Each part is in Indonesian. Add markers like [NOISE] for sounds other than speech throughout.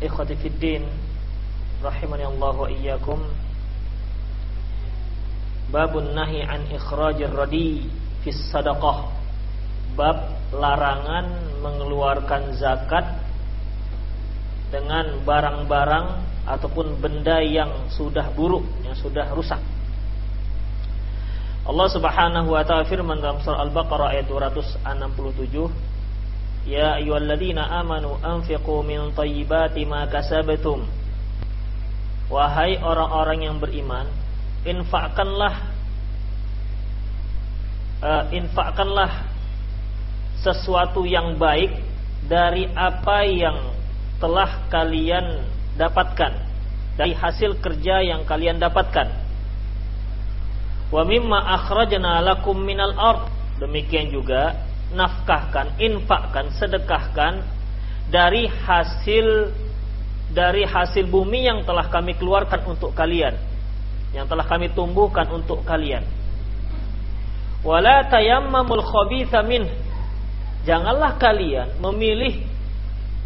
Ikhwati fiddin Rahimani Allah wa iyyakum. Babun nahi an ikhrajir radi Fis sadaqah. Bab larangan mengeluarkan zakat Dengan barang-barang Ataupun benda yang sudah buruk Yang sudah rusak. Allah subhanahu wa ta'ala firman dalam surah Al-Baqarah ayat 267 Ya ayyuhalladzina amanu anfiqu min thayyibati ma kasabtum. Wahai orang-orang yang beriman, infakkanlah uh, infakkanlah sesuatu yang baik dari apa yang telah kalian dapatkan dari hasil kerja yang kalian dapatkan. Wa mimma akhrajna lakum minal ard. Demikian juga nafkahkan, infakkan, sedekahkan dari hasil dari hasil bumi yang telah kami keluarkan untuk kalian, yang telah kami tumbuhkan untuk kalian. Wala tayammamul min. Janganlah kalian memilih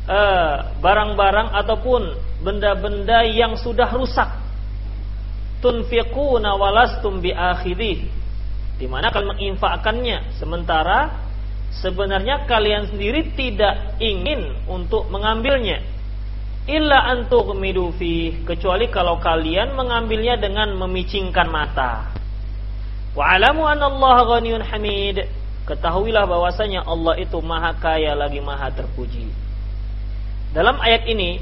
eh, barang-barang uh, ataupun benda-benda yang sudah rusak. Tunfiquna walastum bi akhidih. Di mana kalian menginfakkannya sementara sebenarnya kalian sendiri tidak ingin untuk mengambilnya. Illa antughmidu fi kecuali kalau kalian mengambilnya dengan memicingkan mata. Wa alamu anallaha ghaniyun hamid. Ketahuilah bahwasanya Allah itu maha kaya lagi maha terpuji. Dalam ayat ini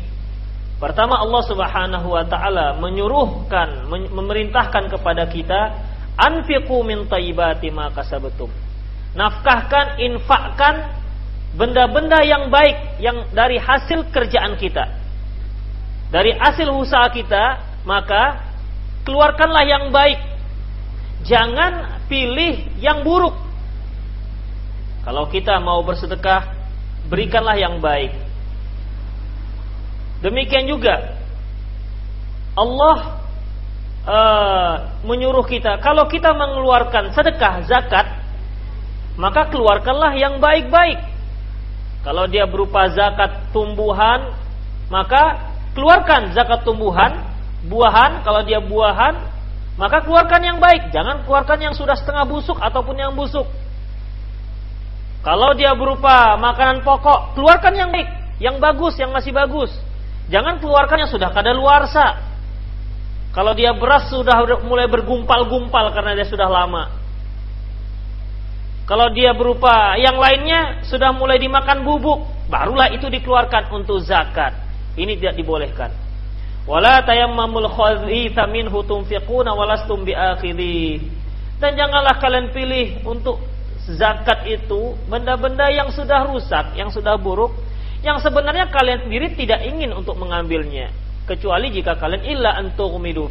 pertama Allah Subhanahu wa taala menyuruhkan memerintahkan kepada kita anfiqu nafkahkan, infakkan benda-benda yang baik yang dari hasil kerjaan kita. Dari hasil usaha kita, maka keluarkanlah yang baik. Jangan pilih yang buruk. Kalau kita mau bersedekah, berikanlah yang baik. Demikian juga Allah uh, menyuruh kita kalau kita mengeluarkan sedekah, zakat, maka keluarkanlah yang baik-baik. Kalau dia berupa zakat tumbuhan, maka keluarkan zakat tumbuhan, buahan, kalau dia buahan, maka keluarkan yang baik, jangan keluarkan yang sudah setengah busuk ataupun yang busuk. Kalau dia berupa makanan pokok, keluarkan yang baik, yang bagus, yang masih bagus. Jangan keluarkan yang sudah kadaluarsa. Kalau dia beras sudah mulai bergumpal-gumpal karena dia sudah lama. Kalau dia berupa yang lainnya sudah mulai dimakan bubuk, barulah itu dikeluarkan untuk zakat. Ini tidak dibolehkan. Wala tayammamul khabitha minhu tunfiquna walastum biakhidhi. Dan janganlah kalian pilih untuk zakat itu benda-benda yang sudah rusak, yang sudah buruk, yang sebenarnya kalian sendiri tidak ingin untuk mengambilnya. Kecuali jika kalian illa antughmidu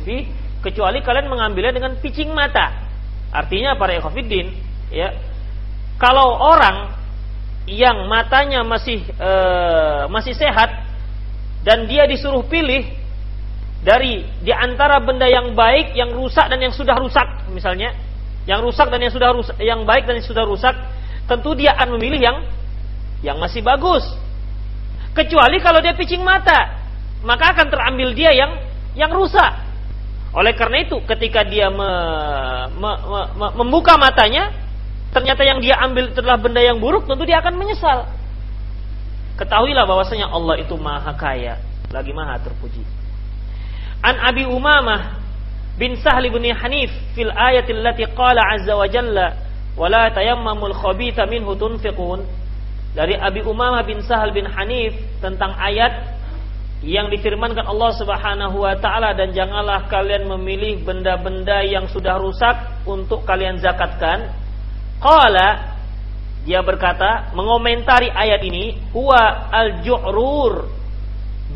kecuali kalian mengambilnya dengan picing mata. Artinya para ikhwatiddin, ya, kalau orang yang matanya masih e, masih sehat dan dia disuruh pilih dari di antara benda yang baik, yang rusak dan yang sudah rusak, misalnya, yang rusak dan yang sudah rusak, yang baik dan yang sudah rusak, tentu dia akan memilih yang yang masih bagus. Kecuali kalau dia picing mata, maka akan terambil dia yang yang rusak. Oleh karena itu, ketika dia me, me, me, me, membuka matanya, ternyata yang dia ambil adalah benda yang buruk, tentu dia akan menyesal. Ketahuilah bahwasanya Allah itu maha kaya, lagi maha terpuji. An Abi Umamah bin Sahl bin Hanif fil ayatil lati qala azza wa jalla wala tayammamul khabitha minhu tunfiqun dari Abi Umamah bin Sahal bin Hanif tentang ayat yang difirmankan Allah Subhanahu wa taala dan janganlah kalian memilih benda-benda yang sudah rusak untuk kalian zakatkan. Qala dia berkata mengomentari ayat ini huwa al-ju'rur.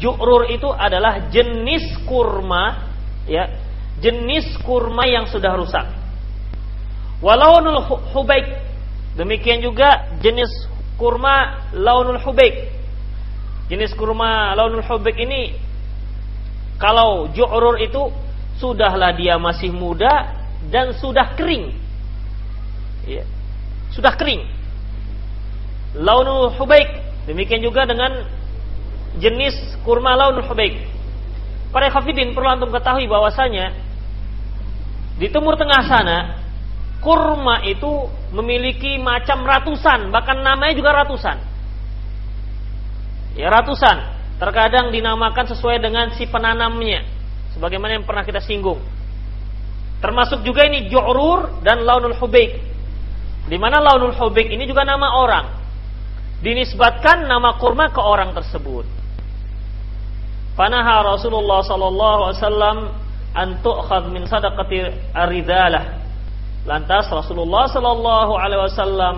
Ju'rur itu adalah jenis kurma ya, jenis kurma yang sudah rusak. Walaunul hubaik demikian juga jenis kurma launul hubek. Jenis kurma launul hubek ini kalau ju'rur itu sudahlah dia masih muda dan sudah kering. Ya. Sudah kering. Launul hubek. Demikian juga dengan jenis kurma launul hubek. Para khafidin perlu antum ketahui bahwasanya di timur tengah sana kurma itu memiliki macam ratusan, bahkan namanya juga ratusan. Ya ratusan. Terkadang dinamakan sesuai dengan si penanamnya. Sebagaimana yang pernah kita singgung. Termasuk juga ini ju'rur dan launul hubaik. Di mana launul hubaik ini juga nama orang. Dinisbatkan nama kurma ke orang tersebut. Panaha Rasulullah sallallahu alaihi wasallam an tu'khad min sadaqati aridalah Lantas Rasulullah Shallallahu Alaihi Wasallam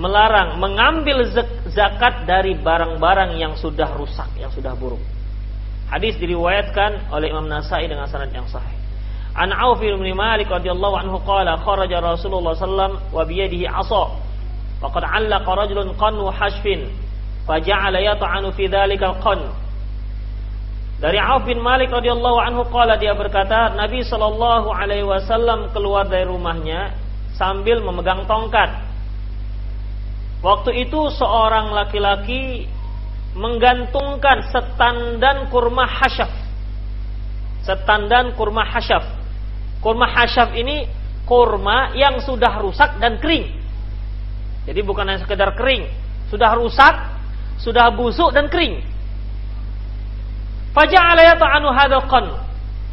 melarang mengambil zakat dari barang-barang yang sudah rusak, yang sudah buruk. Hadis diriwayatkan oleh Imam Nasai dengan sanad yang sahih. An Auf bin Malik radhiyallahu anhu qala kharaja Rasulullah sallam wa bi yadihi 'asa. Faqad 'allaqa rajulun qanwa hashfin faja'ala yat'anu fi dhalika al-qan dari Auf bin Malik radhiyallahu anhu qala dia berkata, Nabi sallallahu alaihi wasallam keluar dari rumahnya sambil memegang tongkat. Waktu itu seorang laki-laki menggantungkan setandan kurma hasyaf. Setandan kurma hasyaf. Kurma hasyaf ini kurma yang sudah rusak dan kering. Jadi bukan hanya sekedar kering, sudah rusak, sudah busuk dan kering. Faja'ala yata'anu hadzal qan.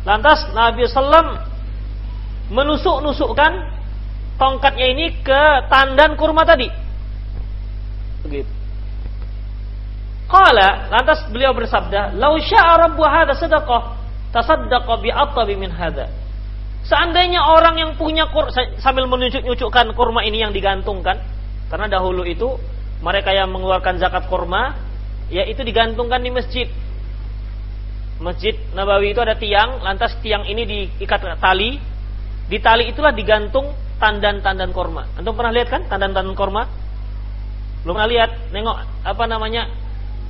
Lantas Nabi sallam menusuk-nusukkan tongkatnya ini ke tandan kurma tadi. Begitu. Qala, lantas beliau bersabda, "Lau sya'a rabbu hadza sadaqah, tasaddaqa bi atabi min hadza." Seandainya orang yang punya kur, sambil menunjuk-nunjukkan kurma ini yang digantungkan, karena dahulu itu mereka yang mengeluarkan zakat kurma, ya itu digantungkan di masjid. Masjid Nabawi itu ada tiang, lantas tiang ini diikat tali. Di tali itulah digantung tandan-tandan korma. Antum pernah lihat kan tandan-tandan korma? Belum pernah lihat? Nengok apa namanya?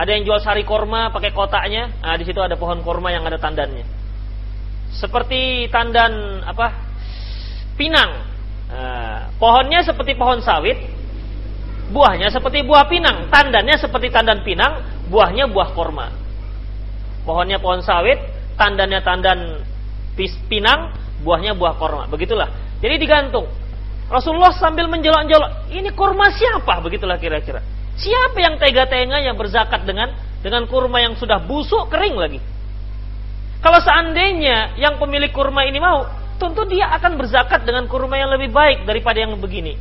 Ada yang jual sari korma pakai kotaknya. Nah, di situ ada pohon korma yang ada tandannya. Seperti tandan apa? Pinang. Nah, pohonnya seperti pohon sawit, buahnya seperti buah pinang, tandannya seperti tandan pinang, buahnya buah korma. Pohonnya pohon sawit, tandannya tandan pinang, buahnya buah korma. Begitulah. Jadi digantung. Rasulullah sambil menjolok-jolok, ini kurma siapa? Begitulah kira-kira. Siapa yang tega-tega yang berzakat dengan dengan kurma yang sudah busuk kering lagi? Kalau seandainya yang pemilik kurma ini mau, tentu dia akan berzakat dengan kurma yang lebih baik daripada yang begini.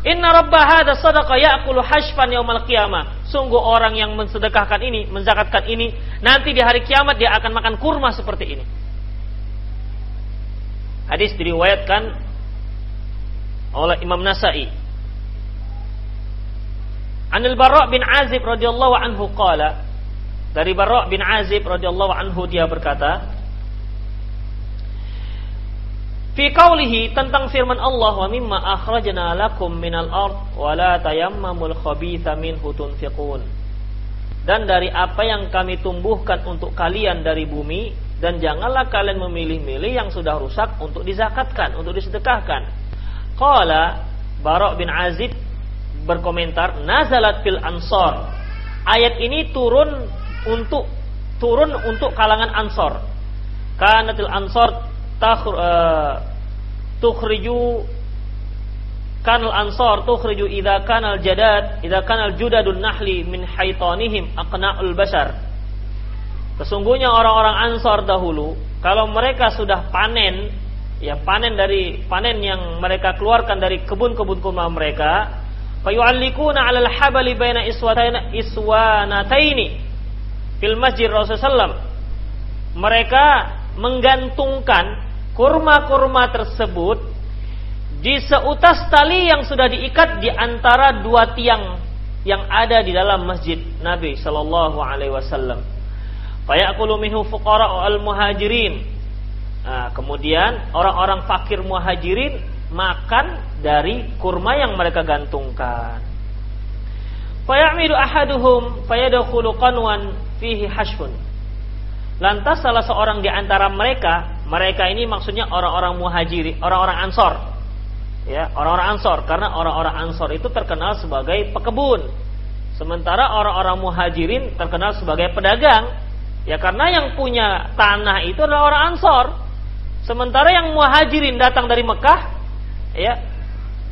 Inna rabba hadha sadaqa ya'kulu hashfan yaumal qiyamah. Sungguh orang yang mensedekahkan ini, menzakatkan ini, nanti di hari kiamat dia akan makan kurma seperti ini. Hadis diriwayatkan oleh Imam Nasai. Anil Bara' bin Azib radhiyallahu anhu qala dari Bara' bin Azib radhiyallahu anhu dia berkata, Fi qawlihi tentang firman Allah wa mimma akhrajna lakum minal ard wa la tayammamul khabitha minhu tunfiqun. dan dari apa yang kami tumbuhkan untuk kalian dari bumi dan janganlah kalian memilih-milih yang sudah rusak untuk dizakatkan, untuk disedekahkan. Qala Barok bin Azib berkomentar, nazalat fil ansor. Ayat ini turun untuk turun untuk kalangan ansor. Kanatil ansor uh, tukhriju kanal ansor tukhriju idza kanal jadad idza kanal judadun nahli min haitanihim aqna'ul bashar Sesungguhnya orang-orang Ansor dahulu kalau mereka sudah panen ya panen dari panen yang mereka keluarkan dari kebun-kebun kurma mereka fayu'allikuna 'alal habali baina iswanataini fil masjid Rasulullah mereka menggantungkan kurma-kurma tersebut di seutas tali yang sudah diikat di antara dua tiang yang ada di dalam masjid Nabi Shallallahu Alaihi Wasallam. Fayakulu minhu al muhajirin. Nah, kemudian orang-orang fakir muhajirin makan dari kurma yang mereka gantungkan. Fayamidu ahaduhum fayadkhulu qanwan fihi hashfun. Lantas salah seorang di antara mereka, mereka ini maksudnya orang-orang muhajiri, orang-orang ansor. Ya orang-orang Ansor. Karena orang-orang Ansor itu terkenal sebagai pekebun. Sementara orang-orang Muhajirin terkenal sebagai pedagang. Ya karena yang punya tanah itu adalah orang Ansor. Sementara yang Muhajirin datang dari Mekah ya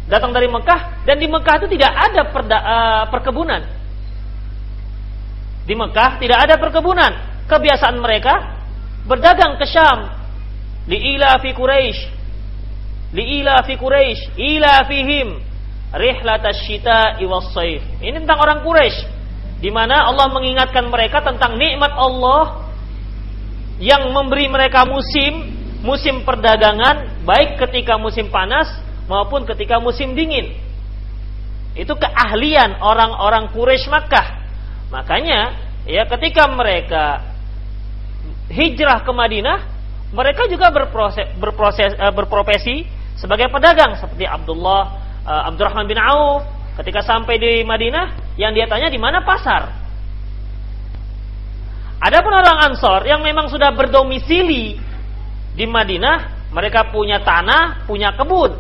datang dari Mekah dan di Mekah itu tidak ada perda, uh, perkebunan. Di Mekah tidak ada perkebunan. Kebiasaan mereka berdagang ke Syam. Di ila fi Quraisy ila fi Quraisy ila fihim. Rihlatas syita'i. Ini tentang orang Quraisy di mana Allah mengingatkan mereka tentang nikmat Allah yang memberi mereka musim musim perdagangan baik ketika musim panas maupun ketika musim dingin. Itu keahlian orang-orang Quraisy Makkah. Makanya ya ketika mereka hijrah ke Madinah, mereka juga berproses, berproses, uh, berprofesi sebagai pedagang seperti Abdullah uh, Abdurrahman bin Auf ketika sampai di Madinah yang dia tanya di mana pasar. Adapun orang Ansor yang memang sudah berdomisili di Madinah, mereka punya tanah, punya kebun.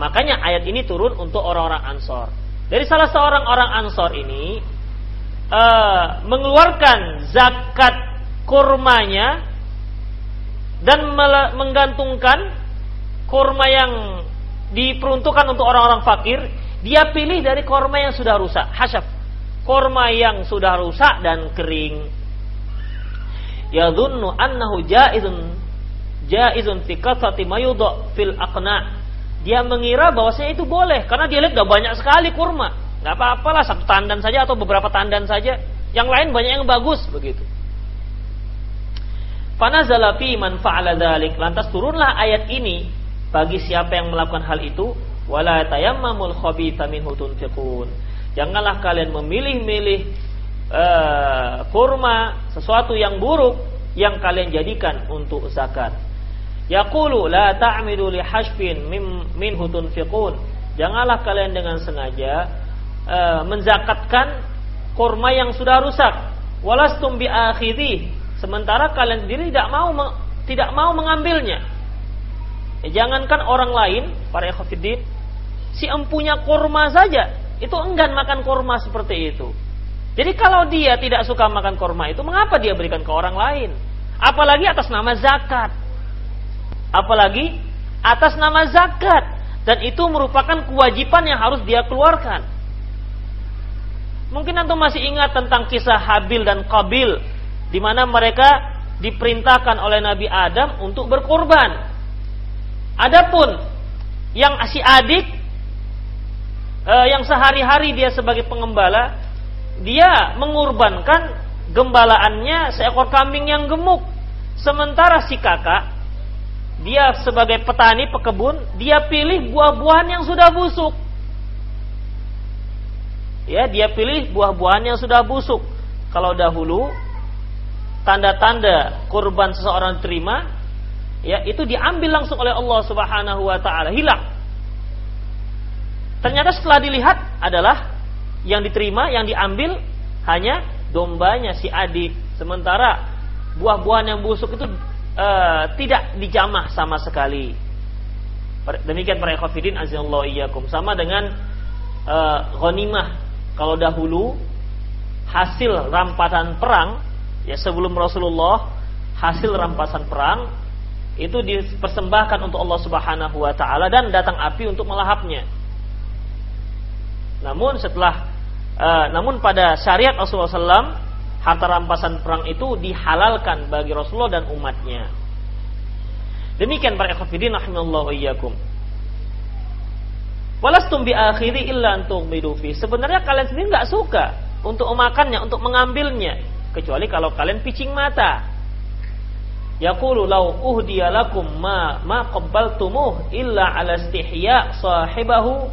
Makanya ayat ini turun untuk orang-orang Ansor. Dari salah seorang orang Ansor ini uh, mengeluarkan zakat kurmanya dan menggantungkan korma yang diperuntukkan untuk orang-orang fakir, dia pilih dari korma yang sudah rusak, hasyaf. Korma yang sudah rusak dan kering. Yadhunnu annahu jaizun jaizun fi fil aqna. Dia mengira bahwasanya itu boleh karena dia lihat udah banyak sekali kurma. Gak apa-apalah satu tandan saja atau beberapa tandan saja. Yang lain banyak yang bagus begitu. Fanazala fi man dzalik. Lantas turunlah ayat ini bagi siapa yang melakukan hal itu wala tayammamul tunfiqun janganlah kalian memilih-milih uh, kurma sesuatu yang buruk yang kalian jadikan untuk zakat yaqulu la ta'midu li hashfin min minhu tunfiqun janganlah kalian dengan sengaja uh, menzakatkan kurma yang sudah rusak walastum bi sementara kalian sendiri tidak mau tidak mau mengambilnya Ya, jangankan orang lain, para ekofidin, si empunya kurma saja, itu enggan makan kurma seperti itu. Jadi kalau dia tidak suka makan kurma itu, mengapa dia berikan ke orang lain? Apalagi atas nama zakat. Apalagi atas nama zakat. Dan itu merupakan kewajiban yang harus dia keluarkan. Mungkin antum masih ingat tentang kisah Habil dan Qabil di mana mereka diperintahkan oleh Nabi Adam untuk berkorban. Adapun yang si adik eh, yang sehari-hari dia sebagai pengembala, dia mengorbankan gembalaannya seekor kambing yang gemuk. Sementara si kakak, dia sebagai petani pekebun, dia pilih buah-buahan yang sudah busuk. Ya, dia pilih buah-buahan yang sudah busuk. Kalau dahulu tanda-tanda kurban seseorang terima ya itu diambil langsung oleh Allah Subhanahu wa taala, hilang. Ternyata setelah dilihat adalah yang diterima, yang diambil hanya dombanya si adik. Sementara buah-buahan yang busuk itu uh, tidak dijamah sama sekali. Demikian para ikhwafidin azallahu iyyakum. Sama dengan uh, ghanimah. Kalau dahulu hasil rampasan perang ya sebelum Rasulullah hasil rampasan perang itu dipersembahkan untuk Allah Subhanahu wa taala dan datang api untuk melahapnya. Namun setelah uh, namun pada syariat Rasulullah SAW harta rampasan perang itu dihalalkan bagi Rasulullah dan umatnya. Demikian para ikhwatiddin rahimallahu iyyakum. Walastum bi akhiri illa antum bidufi. Sebenarnya kalian sendiri nggak suka untuk memakannya, untuk mengambilnya, kecuali kalau kalian picing mata. Yaqulu law uhdiya lakum ma ma qabbaltumuh illa ala istihya sahibahu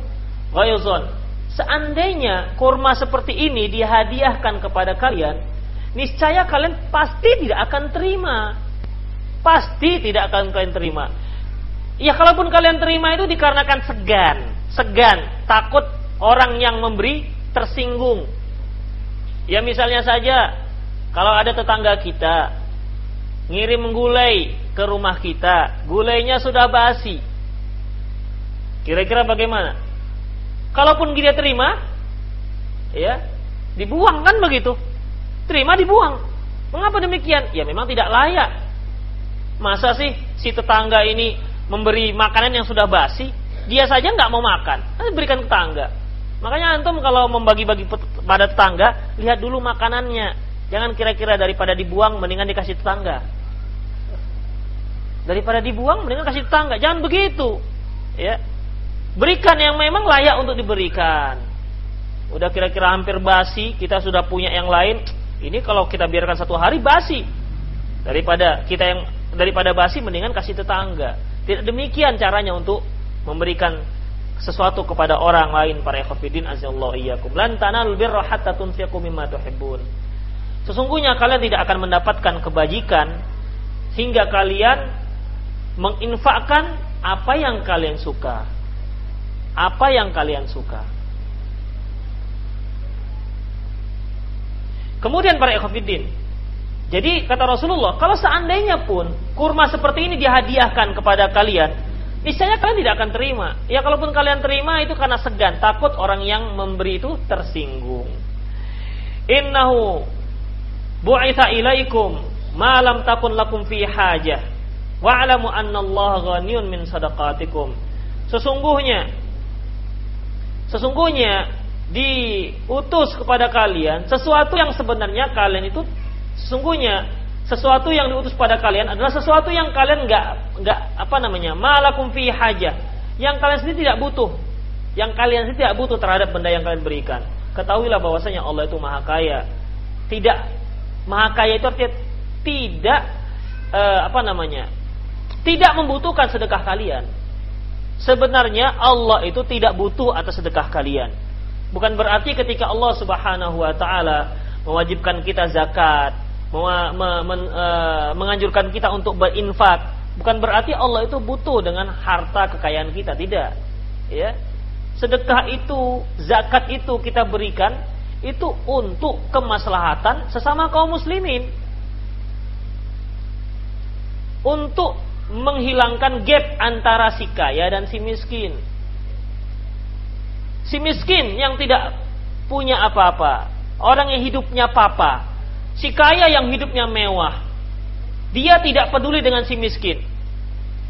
ghaizun. Seandainya kurma seperti ini dihadiahkan kepada kalian, niscaya kalian pasti tidak akan terima. Pasti tidak akan kalian terima. Ya kalaupun kalian terima itu dikarenakan segan, segan, takut orang yang memberi tersinggung. Ya misalnya saja kalau ada tetangga kita ngirim gulai ke rumah kita, gulainya sudah basi. Kira-kira bagaimana? Kalaupun dia terima, ya, dibuang kan begitu. Terima dibuang. Mengapa demikian? Ya memang tidak layak. Masa sih si tetangga ini memberi makanan yang sudah basi, dia saja nggak mau makan, berikan tetangga. Makanya antum kalau membagi-bagi pada tetangga, lihat dulu makanannya. Jangan kira-kira daripada dibuang, mendingan dikasih tetangga. Daripada dibuang mendingan kasih tetangga. Jangan begitu. Ya. Berikan yang memang layak untuk diberikan. Udah kira-kira hampir basi, kita sudah punya yang lain. Ini kalau kita biarkan satu hari basi. Daripada kita yang daripada basi mendingan kasih tetangga. Tidak demikian caranya untuk memberikan sesuatu kepada orang lain para ikhwatiddin azallahu iyyakum. Lan tanalul birra hatta tunfiqu mimma tuhibbun. Sesungguhnya kalian tidak akan mendapatkan kebajikan hingga kalian menginfakkan apa yang kalian suka. Apa yang kalian suka. Kemudian para ikhwatiddin. Jadi kata Rasulullah, kalau seandainya pun kurma seperti ini dihadiahkan kepada kalian, niscaya kalian tidak akan terima. Ya kalaupun kalian terima itu karena segan, takut orang yang memberi itu tersinggung. Innahu bu'itha ilaikum ma lam takun lakum fi hajah anna Allah ghaniyun min sadaqatikum. Sesungguhnya sesungguhnya diutus kepada kalian sesuatu yang sebenarnya kalian itu sesungguhnya sesuatu yang diutus pada kalian adalah sesuatu yang kalian nggak nggak apa namanya malakum fi hajah yang kalian sendiri tidak butuh. Yang kalian sendiri tidak butuh terhadap benda yang kalian berikan. Ketahuilah bahwasanya Allah itu maha kaya. Tidak. Maha kaya itu artinya tidak eh, apa namanya tidak membutuhkan sedekah kalian. Sebenarnya Allah itu tidak butuh atas sedekah kalian. Bukan berarti ketika Allah Subhanahu wa taala mewajibkan kita zakat, e, menganjurkan kita untuk berinfak, bukan berarti Allah itu butuh dengan harta kekayaan kita, tidak. Ya. Sedekah itu, zakat itu kita berikan itu untuk kemaslahatan sesama kaum muslimin. Untuk menghilangkan gap antara si kaya dan si miskin. Si miskin yang tidak punya apa-apa, orang yang hidupnya papa, si kaya yang hidupnya mewah. Dia tidak peduli dengan si miskin.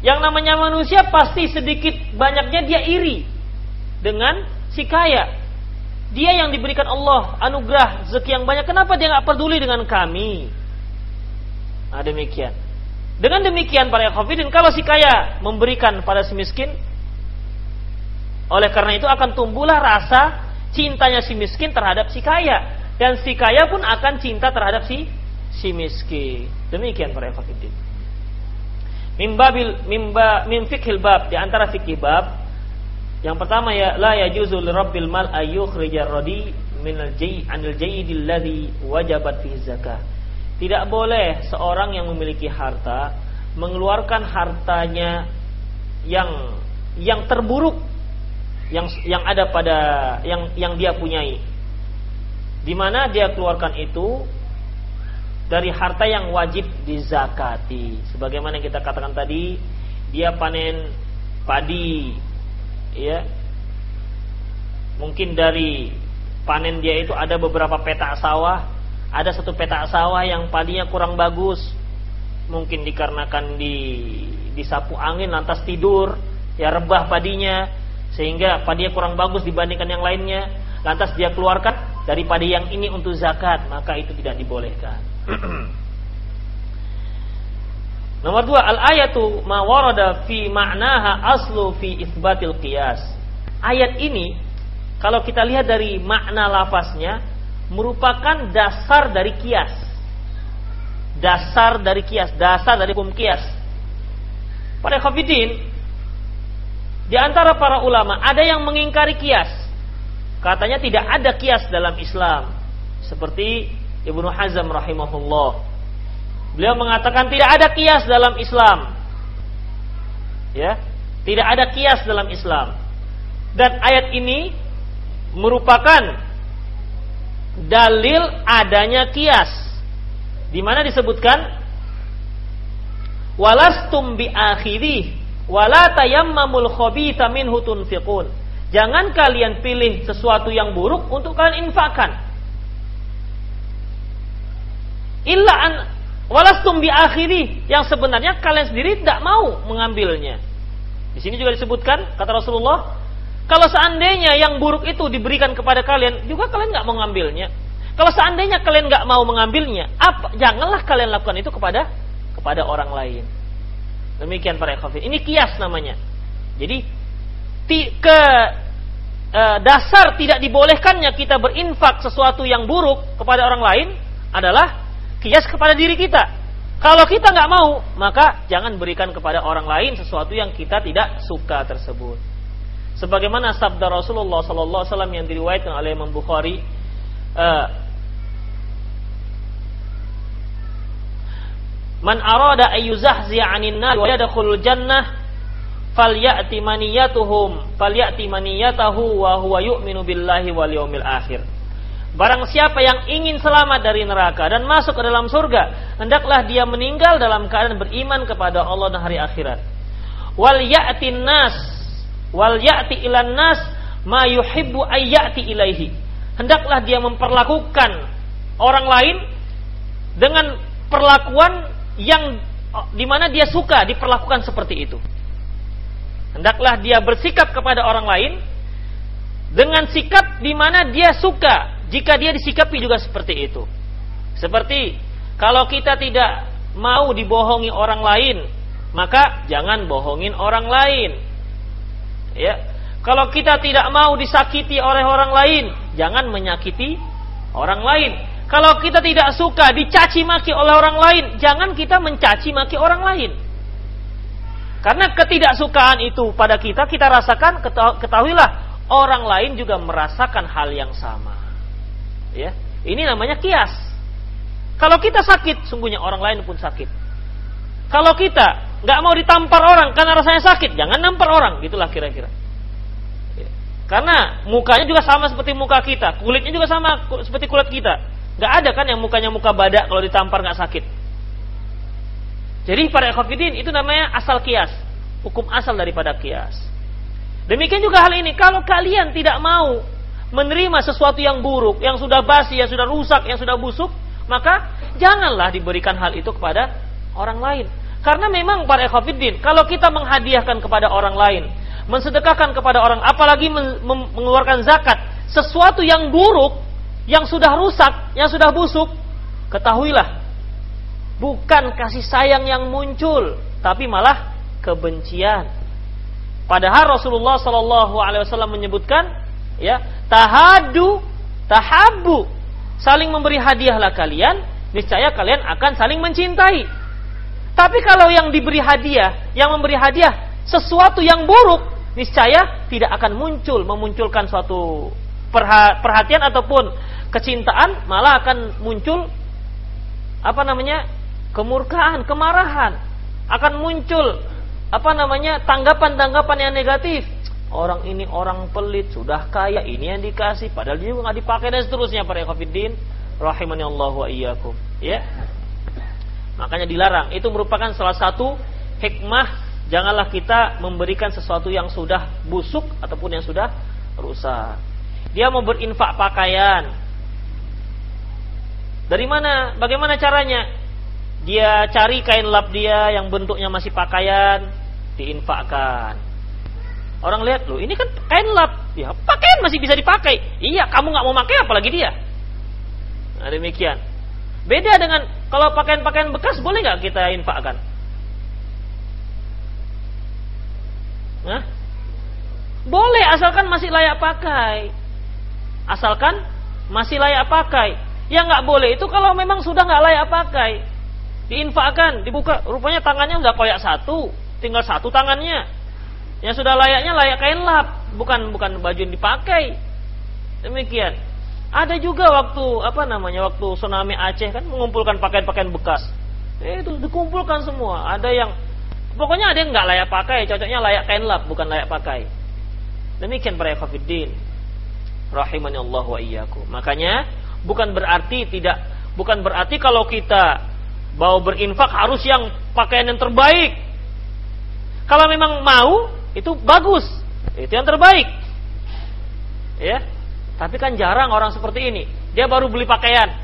Yang namanya manusia pasti sedikit banyaknya dia iri dengan si kaya. Dia yang diberikan Allah anugerah rezeki yang banyak. Kenapa dia nggak peduli dengan kami? Nah, demikian. Dengan demikian para khafidin kalau si kaya memberikan pada si miskin oleh karena itu akan tumbuhlah rasa cintanya si miskin terhadap si kaya dan si kaya pun akan cinta terhadap si si miskin. Demikian para khafidin. Mimbabil mimba min fikhil bab di antara fikih bab yang pertama ya la yajuzu lirabbil mal ayyukhrijar radi min al-jayy anil jayyidil ladzi wajabat fi zakah tidak boleh seorang yang memiliki harta mengeluarkan hartanya yang yang terburuk yang yang ada pada yang yang dia punyai. di mana dia keluarkan itu dari harta yang wajib dizakati. Sebagaimana yang kita katakan tadi, dia panen padi ya. Mungkin dari panen dia itu ada beberapa petak sawah, ada satu petak sawah yang padinya kurang bagus. Mungkin dikarenakan di disapu angin lantas tidur, ya rebah padinya sehingga padinya kurang bagus dibandingkan yang lainnya. Lantas dia keluarkan dari padi yang ini untuk zakat maka itu tidak dibolehkan. [CLEARS THROAT] Nomor dua al ayatu ma warada fi ma'naha aslu fi isbatil qiyas. Ayat ini kalau kita lihat dari makna lafaznya merupakan dasar dari kias. Dasar dari kias dasar dari hukum kias. Pada khafidin di antara para ulama ada yang mengingkari kias. Katanya tidak ada kias dalam Islam. Seperti Ibnu Hazm rahimahullah. Beliau mengatakan tidak ada kias dalam Islam. Ya, tidak ada kias dalam Islam. Dan ayat ini merupakan dalil adanya kias. Di mana disebutkan walastum bi akhirih Wala tayammamul khabitha minhu tunfiqun. Jangan kalian pilih sesuatu yang buruk untuk kalian infakkan. Illa an walastum bi akhiri yang sebenarnya kalian sendiri tidak mau mengambilnya. Di sini juga disebutkan kata Rasulullah, kalau seandainya yang buruk itu diberikan kepada kalian, juga kalian nggak mengambilnya. Kalau seandainya kalian nggak mau mengambilnya, apa, janganlah kalian lakukan itu kepada kepada orang lain. Demikian para ikhwafin. Ini kias namanya. Jadi ke e, dasar tidak dibolehkannya kita berinfak sesuatu yang buruk kepada orang lain adalah kias kepada diri kita. Kalau kita nggak mau, maka jangan berikan kepada orang lain sesuatu yang kita tidak suka tersebut. Sebagaimana sabda Rasulullah Wasallam yang diriwayatkan oleh Imam Bukhari, uh, Man arada ayyuzahzi 'anil nar wa yadkhulul jannah falyati maniyatuhum falyati maniyatahu wa huwa yu'minu billahi wal yawmil akhir. Barang siapa yang ingin selamat dari neraka dan masuk ke dalam surga, hendaklah dia meninggal dalam keadaan beriman kepada Allah dan hari akhirat. Wal ya'ti nas wal ya'ti ilan nas ma yuhibbu ayyati ilaihi. Hendaklah dia memperlakukan orang lain dengan perlakuan yang oh, di mana dia suka diperlakukan seperti itu. Hendaklah dia bersikap kepada orang lain dengan sikap di mana dia suka jika dia disikapi juga seperti itu. Seperti kalau kita tidak mau dibohongi orang lain, maka jangan bohongin orang lain. Ya. Kalau kita tidak mau disakiti oleh orang lain, jangan menyakiti orang lain. Kalau kita tidak suka dicaci maki oleh orang lain, jangan kita mencaci maki orang lain. Karena ketidaksukaan itu pada kita, kita rasakan, ketahuilah orang lain juga merasakan hal yang sama. Ya, ini namanya kias. Kalau kita sakit, sungguhnya orang lain pun sakit. Kalau kita nggak mau ditampar orang karena rasanya sakit, jangan nampar orang, gitulah kira-kira. Ya. Karena mukanya juga sama seperti muka kita, kulitnya juga sama seperti kulit kita. Gak ada kan yang mukanya muka badak kalau ditampar gak sakit. Jadi para ekofidin itu namanya asal kias. Hukum asal daripada kias. Demikian juga hal ini. Kalau kalian tidak mau menerima sesuatu yang buruk, yang sudah basi, yang sudah rusak, yang sudah busuk, maka janganlah diberikan hal itu kepada orang lain. Karena memang para ekofidin, kalau kita menghadiahkan kepada orang lain, mensedekahkan kepada orang, apalagi mengeluarkan zakat, sesuatu yang buruk, yang sudah rusak, yang sudah busuk, ketahuilah bukan kasih sayang yang muncul, tapi malah kebencian. Padahal Rasulullah Shallallahu Alaihi Wasallam menyebutkan, ya tahadu, tahabu, saling memberi hadiahlah kalian, niscaya kalian akan saling mencintai. Tapi kalau yang diberi hadiah, yang memberi hadiah sesuatu yang buruk, niscaya tidak akan muncul memunculkan suatu perhatian ataupun kecintaan malah akan muncul apa namanya kemurkaan, kemarahan, akan muncul apa namanya tanggapan-tanggapan yang negatif. orang ini orang pelit, sudah kaya, ini yang dikasih, padahal dia nggak dipakai dan seterusnya para ikhwatiddin rahimani Allah wa iyyakum. Ya. Makanya dilarang. Itu merupakan salah satu hikmah janganlah kita memberikan sesuatu yang sudah busuk ataupun yang sudah rusak. Dia mau berinfak pakaian. Dari mana? Bagaimana caranya? Dia cari kain lap dia yang bentuknya masih pakaian, diinfakkan Orang lihat loh, ini kan kain lap, ya pakaian masih bisa dipakai. Iya, kamu nggak mau pakai apalagi dia. Nah, demikian. Beda dengan kalau pakaian-pakaian bekas boleh nggak kita infakkan? Nah, boleh asalkan masih layak pakai. Asalkan masih layak pakai. Yang nggak boleh itu kalau memang sudah nggak layak pakai. Diinfakkan, dibuka. Rupanya tangannya udah koyak satu, tinggal satu tangannya yang sudah layaknya layak kain lap, bukan bukan baju yang dipakai. Demikian. Ada juga waktu apa namanya waktu tsunami Aceh kan mengumpulkan pakaian-pakaian bekas. Eh, itu dikumpulkan semua. Ada yang pokoknya ada yang nggak layak pakai, cocoknya layak kain lap, bukan layak pakai. Demikian para kafirin. Rahimani Allah wa iyyakum. Makanya bukan berarti tidak bukan berarti kalau kita mau berinfak harus yang pakaian yang terbaik. Kalau memang mau itu bagus, itu yang terbaik. Ya, tapi kan jarang orang seperti ini. Dia baru beli pakaian.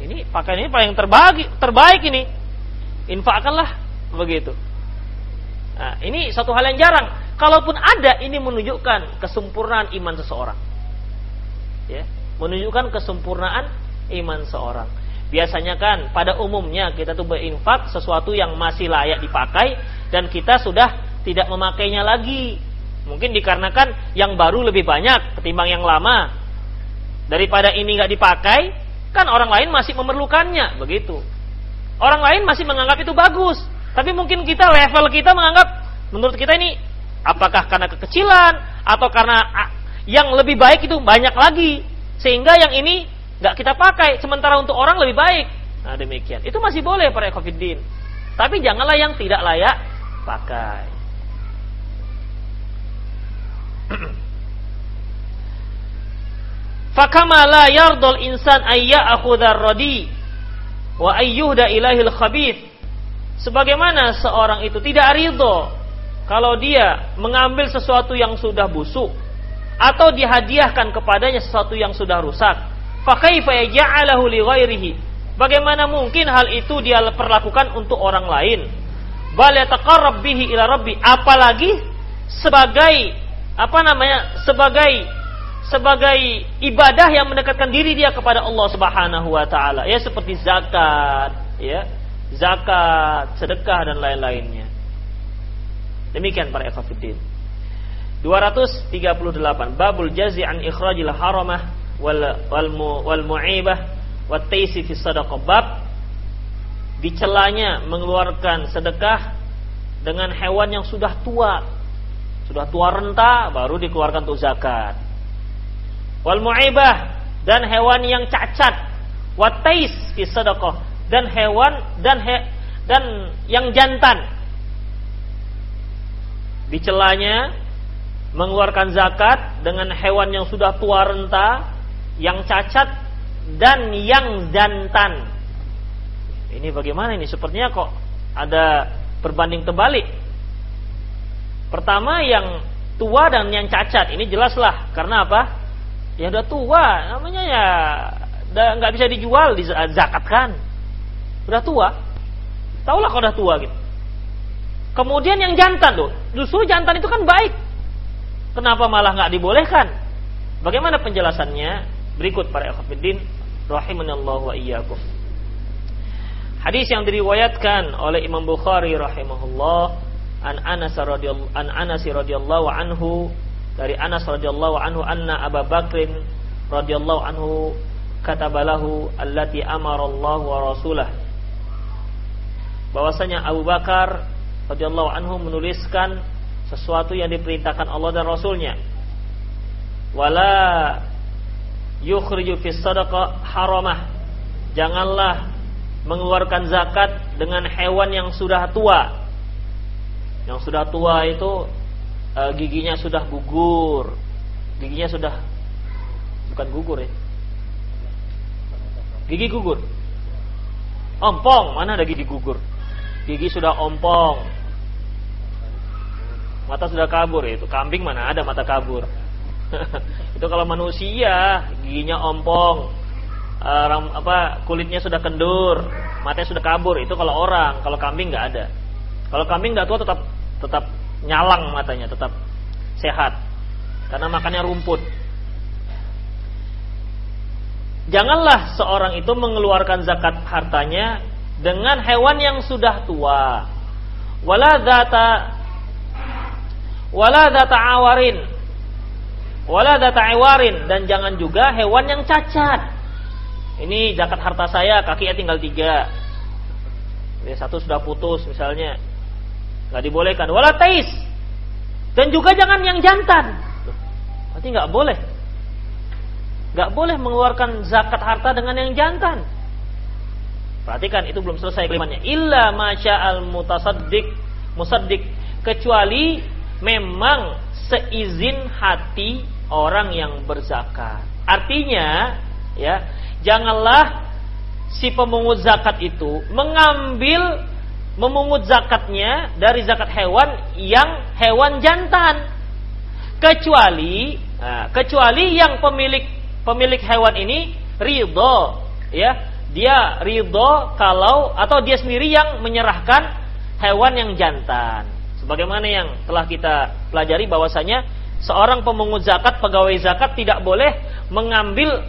Ini pakaian ini paling terbaik, terbaik ini. Infakkanlah begitu. Nah, ini satu hal yang jarang. Kalaupun ada, ini menunjukkan kesempurnaan iman seseorang. Ya, menunjukkan kesempurnaan iman seorang. Biasanya kan pada umumnya kita tuh berinfak sesuatu yang masih layak dipakai dan kita sudah tidak memakainya lagi. Mungkin dikarenakan yang baru lebih banyak ketimbang yang lama. Daripada ini nggak dipakai, kan orang lain masih memerlukannya, begitu. Orang lain masih menganggap itu bagus, tapi mungkin kita level kita menganggap menurut kita ini apakah karena kekecilan atau karena ah, yang lebih baik itu banyak lagi sehingga yang ini nggak kita pakai sementara untuk orang lebih baik. Nah demikian. Itu masih boleh para ekofidin. Tapi janganlah yang tidak layak pakai. [CLEARS THROAT] Fakama la yardul insan ayya akhudar radi wa ayyuhda ilahil khabith. Sebagaimana seorang itu tidak ridho kalau dia mengambil sesuatu yang sudah busuk atau dihadiahkan kepadanya sesuatu yang sudah rusak. Fakaifa li? Bagaimana mungkin hal itu dia perlakukan untuk orang lain? Bal yataqarrab apalagi sebagai apa namanya sebagai sebagai ibadah yang mendekatkan diri dia kepada Allah Subhanahu wa taala ya seperti zakat ya zakat sedekah dan lain-lainnya demikian para ikhwatiddin 238 babul jazi an ikhrajil haramah wal wal, mu, wal mu'ibah wat taisi fi sadaqah bab dicelanya mengeluarkan sedekah dengan hewan yang sudah tua sudah tua renta baru dikeluarkan untuk zakat. Wal mu'ibah dan hewan yang cacat. Watais fi sadaqah dan hewan dan he, dan yang jantan. Dicelanya mengeluarkan zakat dengan hewan yang sudah tua renta, yang cacat dan yang jantan. Ini bagaimana ini? Sepertinya kok ada berbanding terbalik Pertama yang tua dan yang cacat ini jelaslah karena apa? Ya udah tua, namanya ya nggak bisa dijual di zakat kan. Udah tua. Taulah kalau udah tua gitu. Kemudian yang jantan tuh, justru jantan itu kan baik. Kenapa malah nggak dibolehkan? Bagaimana penjelasannya? Berikut para ikhwatiddin rahimanallahu wa iyyakum. Hadis yang diriwayatkan oleh Imam Bukhari rahimahullah an Anas radhiyallahu an Anas radhiyallahu anhu dari Anas radhiyallahu anhu anna Abu Bakrin radhiyallahu anhu katabalahu allati amara Allah wa rasulah bahwasanya Abu Bakar radhiyallahu anhu menuliskan sesuatu yang diperintahkan Allah dan Rasulnya. Wala yukhriju fi sadaqah haramah. Janganlah mengeluarkan zakat dengan hewan yang sudah tua. Yang sudah tua itu e, giginya sudah gugur, giginya sudah bukan gugur ya, gigi gugur, ompong mana ada gigi gugur, gigi sudah ompong, mata sudah kabur itu kambing mana ada mata kabur, [LAUGHS] itu kalau manusia giginya ompong, uh, apa kulitnya sudah kendur, matanya sudah kabur. Itu kalau orang, kalau kambing nggak ada. Kalau kambing nggak tua tetap tetap nyalang matanya, tetap sehat. Karena makannya rumput. Janganlah seorang itu mengeluarkan zakat hartanya dengan hewan yang sudah tua. Wala data wala data awarin. Wala data awarin dan jangan juga hewan yang cacat. Ini zakat harta saya kakinya tinggal tiga. Ya, satu sudah putus misalnya. Nggak dibolehkan. Wala tais. Dan juga jangan yang jantan. Berarti nggak boleh. Nggak boleh mengeluarkan zakat harta dengan yang jantan. Perhatikan itu belum selesai kalimatnya illa masya al mutasaddik musaddik kecuali memang seizin hati orang yang berzakat. Artinya ya janganlah si pemungut zakat itu mengambil memungut zakatnya dari zakat hewan yang hewan jantan. Kecuali nah, kecuali yang pemilik pemilik hewan ini ridho ya. Dia ridho kalau atau dia sendiri yang menyerahkan hewan yang jantan sebagaimana yang telah kita pelajari bahwasanya seorang pemungut zakat pegawai zakat tidak boleh mengambil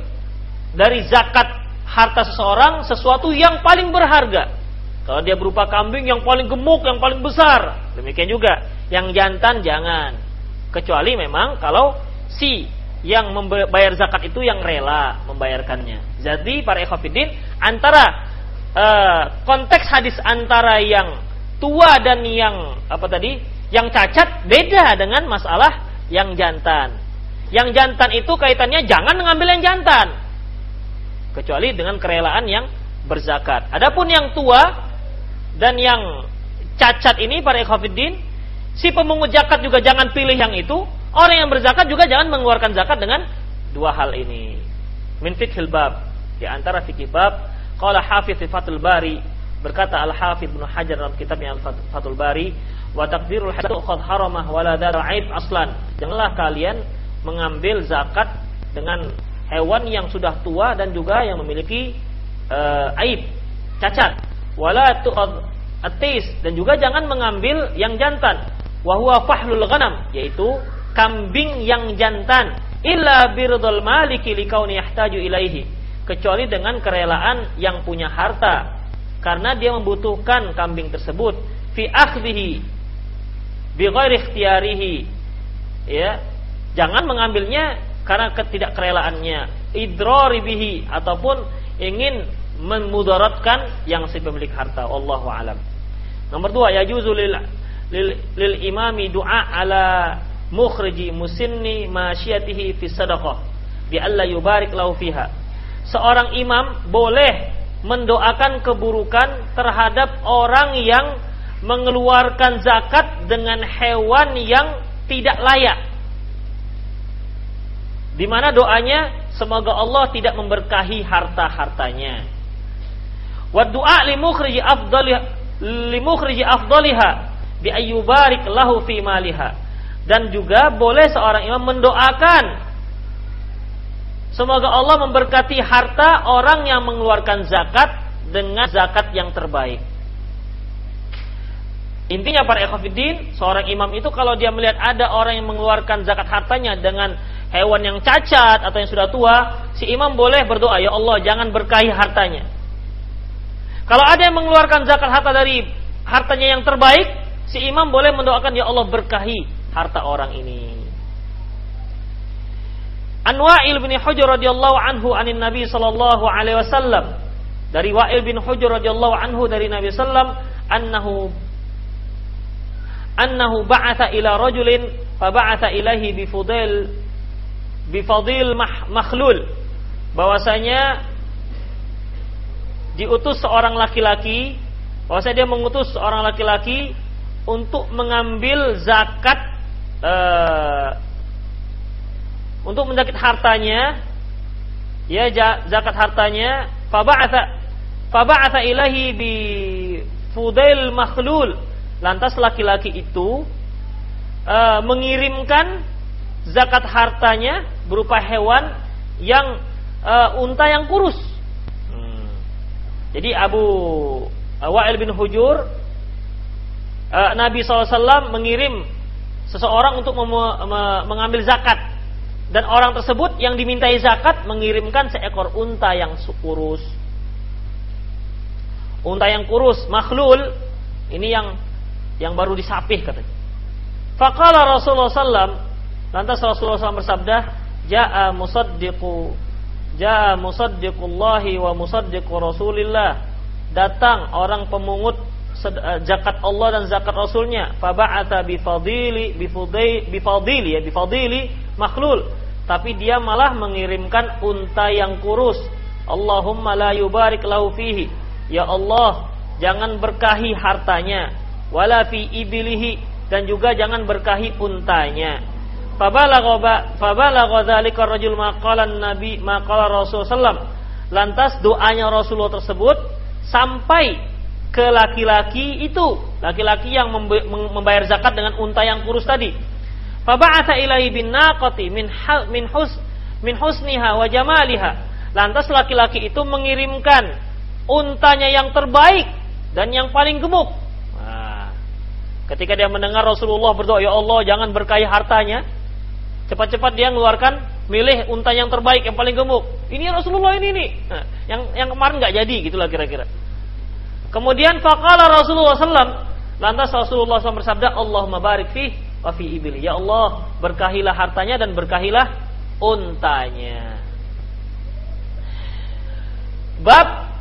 dari zakat harta seseorang sesuatu yang paling berharga. Kalau dia berupa kambing yang paling gemuk, yang paling besar, demikian juga yang jantan jangan. Kecuali memang kalau si yang membayar zakat itu yang rela membayarkannya. Jadi para ikhwatiddin antara uh, konteks hadis antara yang tua dan yang apa tadi, yang cacat beda dengan masalah yang jantan. Yang jantan itu kaitannya jangan mengambil yang jantan kecuali dengan kerelaan yang berzakat. Adapun yang tua dan yang cacat ini para ikhwatiddin, si pemungut zakat juga jangan pilih yang itu, orang yang berzakat juga jangan mengeluarkan zakat dengan dua hal ini. Min fikhil bab, di antara fikih bab, qala Hafiz Fathul Bari berkata Al Hafidz Ibnu Hajar dalam kitabnya Al Fathul Bari, wa taqdirul haddu qad haramah wala aib aslan. Janganlah kalian mengambil zakat dengan hewan yang sudah tua dan juga yang memiliki uh, aib, cacat. Wala tu'ad atis dan juga jangan mengambil yang jantan. Wa huwa fahlul ghanam yaitu kambing yang jantan illa birdul maliki likauni yahtaju ilaihi kecuali dengan kerelaan yang punya harta karena dia membutuhkan kambing tersebut. Fi akhdhihi bi ghairi ikhtiyarihi. Ya jangan mengambilnya karena ketidakkerelaannya. Idrari bihi ataupun ingin memudaratkan yang si pemilik harta. Wallahu alam. Nomor dua ya lil, lil, lil imami doa ala mukhriji musinni masyatihi fi sadaqah. Bi alla yubarik lahu fiha. Seorang imam boleh mendoakan keburukan terhadap orang yang mengeluarkan zakat dengan hewan yang tidak layak di mana doanya semoga Allah tidak memberkahi harta-hartanya. Wa du'a li afdaliha bi ayyubarik lahu fi maliha. Dan juga boleh seorang imam mendoakan Semoga Allah memberkati harta orang yang mengeluarkan zakat dengan zakat yang terbaik. Intinya para ekofidin, seorang imam itu kalau dia melihat ada orang yang mengeluarkan zakat hartanya dengan hewan yang cacat atau yang sudah tua, si imam boleh berdoa, ya Allah jangan berkahi hartanya. Kalau ada yang mengeluarkan zakat harta dari hartanya yang terbaik, si imam boleh mendoakan, ya Allah berkahi harta orang ini. Anwa'il bin Hujr radhiyallahu anhu anin Nabi sallallahu alaihi wasallam. Dari Wa'il bin Hujr radhiyallahu anhu dari Nabi sallam annahu annahu ba'atha ila rajulin fa ba'atha ilahi bi fudail bifadil makhlul. Bahwasanya diutus seorang laki-laki bahwasanya dia mengutus seorang laki-laki untuk mengambil zakat uh, untuk menjaket hartanya ya zakat hartanya faba'atha faba'atha ilahi bi fudail makhlul lantas laki-laki itu uh, mengirimkan zakat hartanya berupa hewan yang uh, unta yang kurus. Hmm. Jadi Abu Wa'il bin Hujur uh, Nabi SAW mengirim seseorang untuk mengambil zakat dan orang tersebut yang dimintai zakat mengirimkan seekor unta yang kurus. Unta yang kurus, makhlul, ini yang yang baru disapih katanya. Faqala Rasulullah SAW, lantas Rasulullah SAW bersabda, Ja'a musaddiqu, Ja'a musaddiqullahi wa musaddiqu Rasulillah. Datang orang pemungut eh, zakat Allah dan zakat Rasulnya. Faba'ata bifadili, bifudai, bifadili, ya, bifadili, makhlul. Tapi dia malah mengirimkan unta yang kurus. Allahumma la yubarik lahu fihi. Ya Allah, jangan berkahi hartanya. Wala fi ibilihi dan juga jangan berkahi untanya. Fabalagha fabalagha dzalika rajul maqalan nabi maqala Rasul sallam. Lantas doanya Rasulullah tersebut sampai ke laki-laki itu, laki-laki yang membayar zakat dengan unta yang kurus tadi. Faba'atha ilaihi bin naqati min min hus min husniha wa jamaliha. Lantas laki-laki itu mengirimkan untanya yang terbaik dan yang paling gemuk Ketika dia mendengar Rasulullah berdoa, "Ya Allah, jangan berkahi hartanya." Cepat-cepat dia mengeluarkan milih unta yang terbaik, yang paling gemuk. Ini Rasulullah ini nih. Nah, yang yang kemarin nggak jadi gitulah kira-kira. Kemudian faqala Rasulullah sallam, lantas Rasulullah SAW bersabda, "Allahumma barik fi wa fi ibli." Ya Allah, berkahilah hartanya dan berkahilah untanya. Bab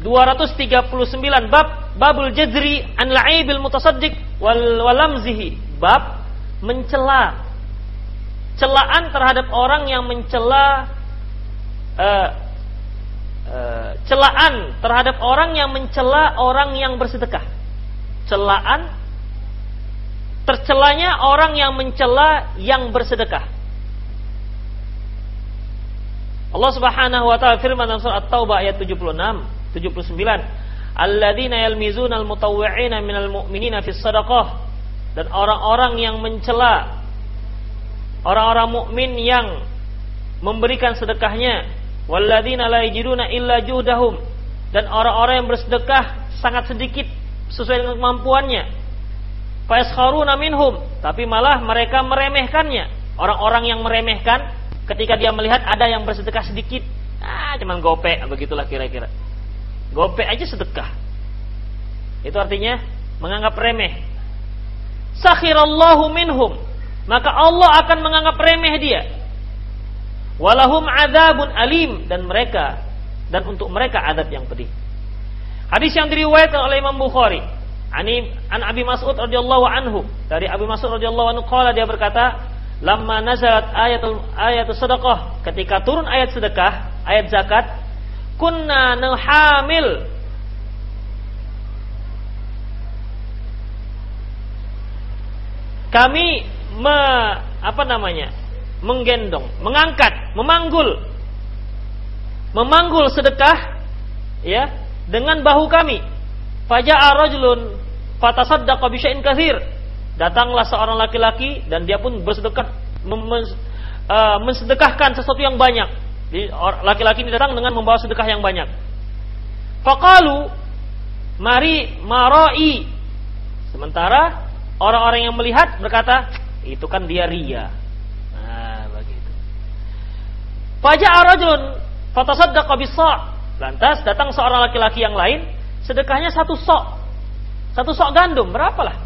239 bab babul jadri an la'ibil mutasaddiq wal walamzihi bab mencela celaan terhadap orang yang mencela uh, celaan terhadap orang yang mencela orang yang bersedekah celaan tercelanya orang yang mencela yang bersedekah. Allah Subhanahu wa taala firman dalam surat At-Taubah ayat 76 79 alladzina yalmizuna almutawwi'ina minal mu'minina fis sadaqah. Dan orang-orang yang mencela orang-orang mukmin yang memberikan sedekahnya walladzina la yajiduna illa juhdahum. Dan orang-orang yang bersedekah sangat sedikit sesuai dengan kemampuannya fayaskharuna minhum tapi malah mereka meremehkannya orang-orang yang meremehkan ketika dia melihat ada yang bersedekah sedikit ah cuman gopek begitulah kira-kira Gopek aja sedekah. Itu artinya menganggap remeh. Sakhirallahu minhum. Maka Allah akan menganggap remeh dia. Walahum adabun alim. Dan mereka. Dan untuk mereka adab yang pedih. Hadis yang diriwayatkan oleh Imam Bukhari. Ani an Abi Mas'ud radhiyallahu anhu. Dari Abi Mas'ud radhiyallahu anhu qala dia berkata, "Lamma nazalat ayatul ayatul sedekah." Ketika turun ayat sedekah, ayat zakat, kunna nuhamil kami me, apa namanya menggendong mengangkat memanggul memanggul sedekah ya dengan bahu kami faja'a rajulun fatasaddaqa bi katsir datanglah seorang laki-laki dan dia pun bersedekah uh, mensedekahkan sesuatu yang banyak laki-laki ini datang dengan membawa sedekah yang banyak. Fakalu mari maroi. Sementara orang-orang yang melihat berkata, itu kan dia ria. Nah, begitu. Faja'a rajulun fatasaddaqa bisa. Lantas datang seorang laki-laki yang lain, sedekahnya satu sok. Satu sok gandum, berapalah?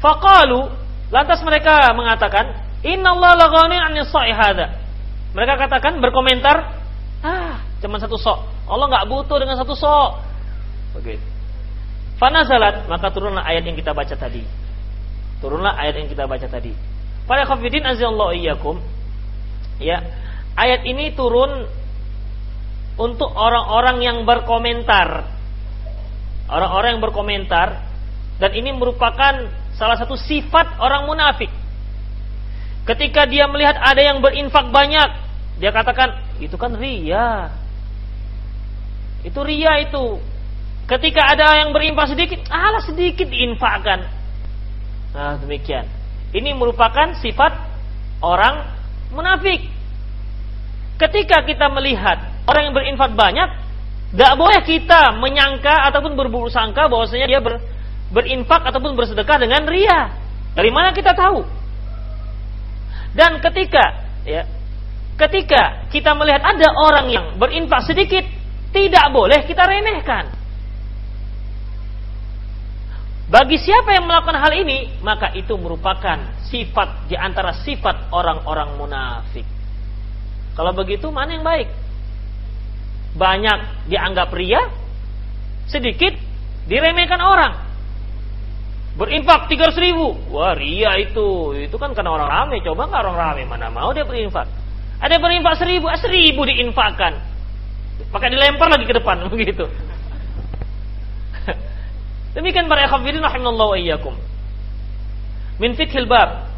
Fakalu, lantas mereka mengatakan, Inna Allah lagani an hada. Mereka katakan berkomentar, ah, cuma satu sok. Allah nggak butuh dengan satu sok. Begitu. Fanazalat, maka turunlah ayat yang kita baca tadi. Turunlah ayat yang kita baca tadi. Para khafidin azallahu iyyakum. Ya, ayat ini turun untuk orang-orang yang berkomentar. Orang-orang yang berkomentar dan ini merupakan salah satu sifat orang munafik. Ketika dia melihat ada yang berinfak banyak, dia katakan, itu kan ria. Itu ria itu. Ketika ada yang berinfak sedikit, alah sedikit diinfakkan. Nah, demikian. Ini merupakan sifat orang munafik. Ketika kita melihat orang yang berinfak banyak, tidak boleh kita menyangka ataupun berburuk sangka bahwasanya dia ber, berinfak ataupun bersedekah dengan ria. Dari mana kita tahu? Dan ketika ya, ketika kita melihat ada orang yang berinfak sedikit, tidak boleh kita remehkan. Bagi siapa yang melakukan hal ini, maka itu merupakan sifat di antara sifat orang-orang munafik. Kalau begitu, mana yang baik? Banyak dianggap ria, sedikit diremehkan orang. Berinfak 300 ribu. Wah ria itu. Itu kan karena orang rame. Coba nggak orang rame. Mana mau dia berinfak. Ada berinfak seribu. Ah, seribu diinfakkan. Maka dilempar lagi ke depan. [LAUGHS] Begitu. Demikian para ikhwatiddin rahimallahu iyyakum. Min fikhil bab.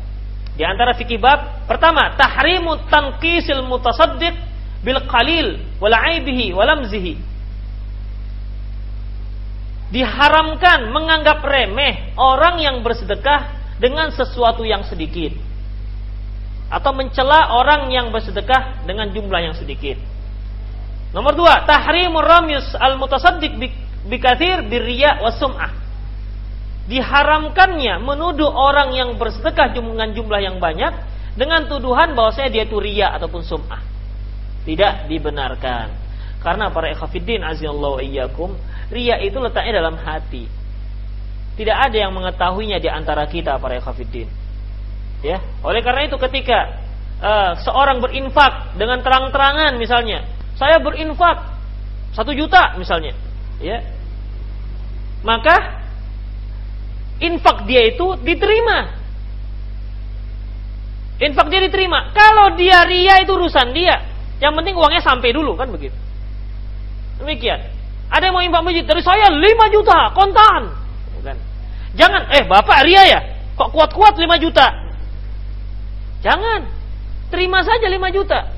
Di antara fikih bab pertama, tahrimu tanqisil mutasaddiq bil qalil wal aibihi wal lamzihi. Diharamkan menganggap remeh orang yang bersedekah dengan sesuatu yang sedikit. Atau mencela orang yang bersedekah dengan jumlah yang sedikit. Nomor dua, tahrimu ramyus al mutasaddiq bikathir birriya wa sum'ah. Diharamkannya menuduh orang yang bersedekah dengan jumlah yang banyak dengan tuduhan bahwasanya dia itu riya ataupun sum'ah. Tidak dibenarkan. Karena para ikhafidin azallahu iyyakum, riya itu letaknya dalam hati. Tidak ada yang mengetahuinya di antara kita para ikhafidin. Ya, oleh karena itu ketika uh, seorang berinfak dengan terang-terangan misalnya, saya berinfak satu juta misalnya, ya maka infak dia itu diterima. Infak dia diterima. Kalau dia ria itu urusan dia. Yang penting uangnya sampai dulu kan begitu. Demikian. Ada yang mau infak masjid dari saya 5 juta kontan. Kan? Jangan, eh bapak ria ya? Kok kuat-kuat 5 juta? Jangan. Terima saja 5 juta.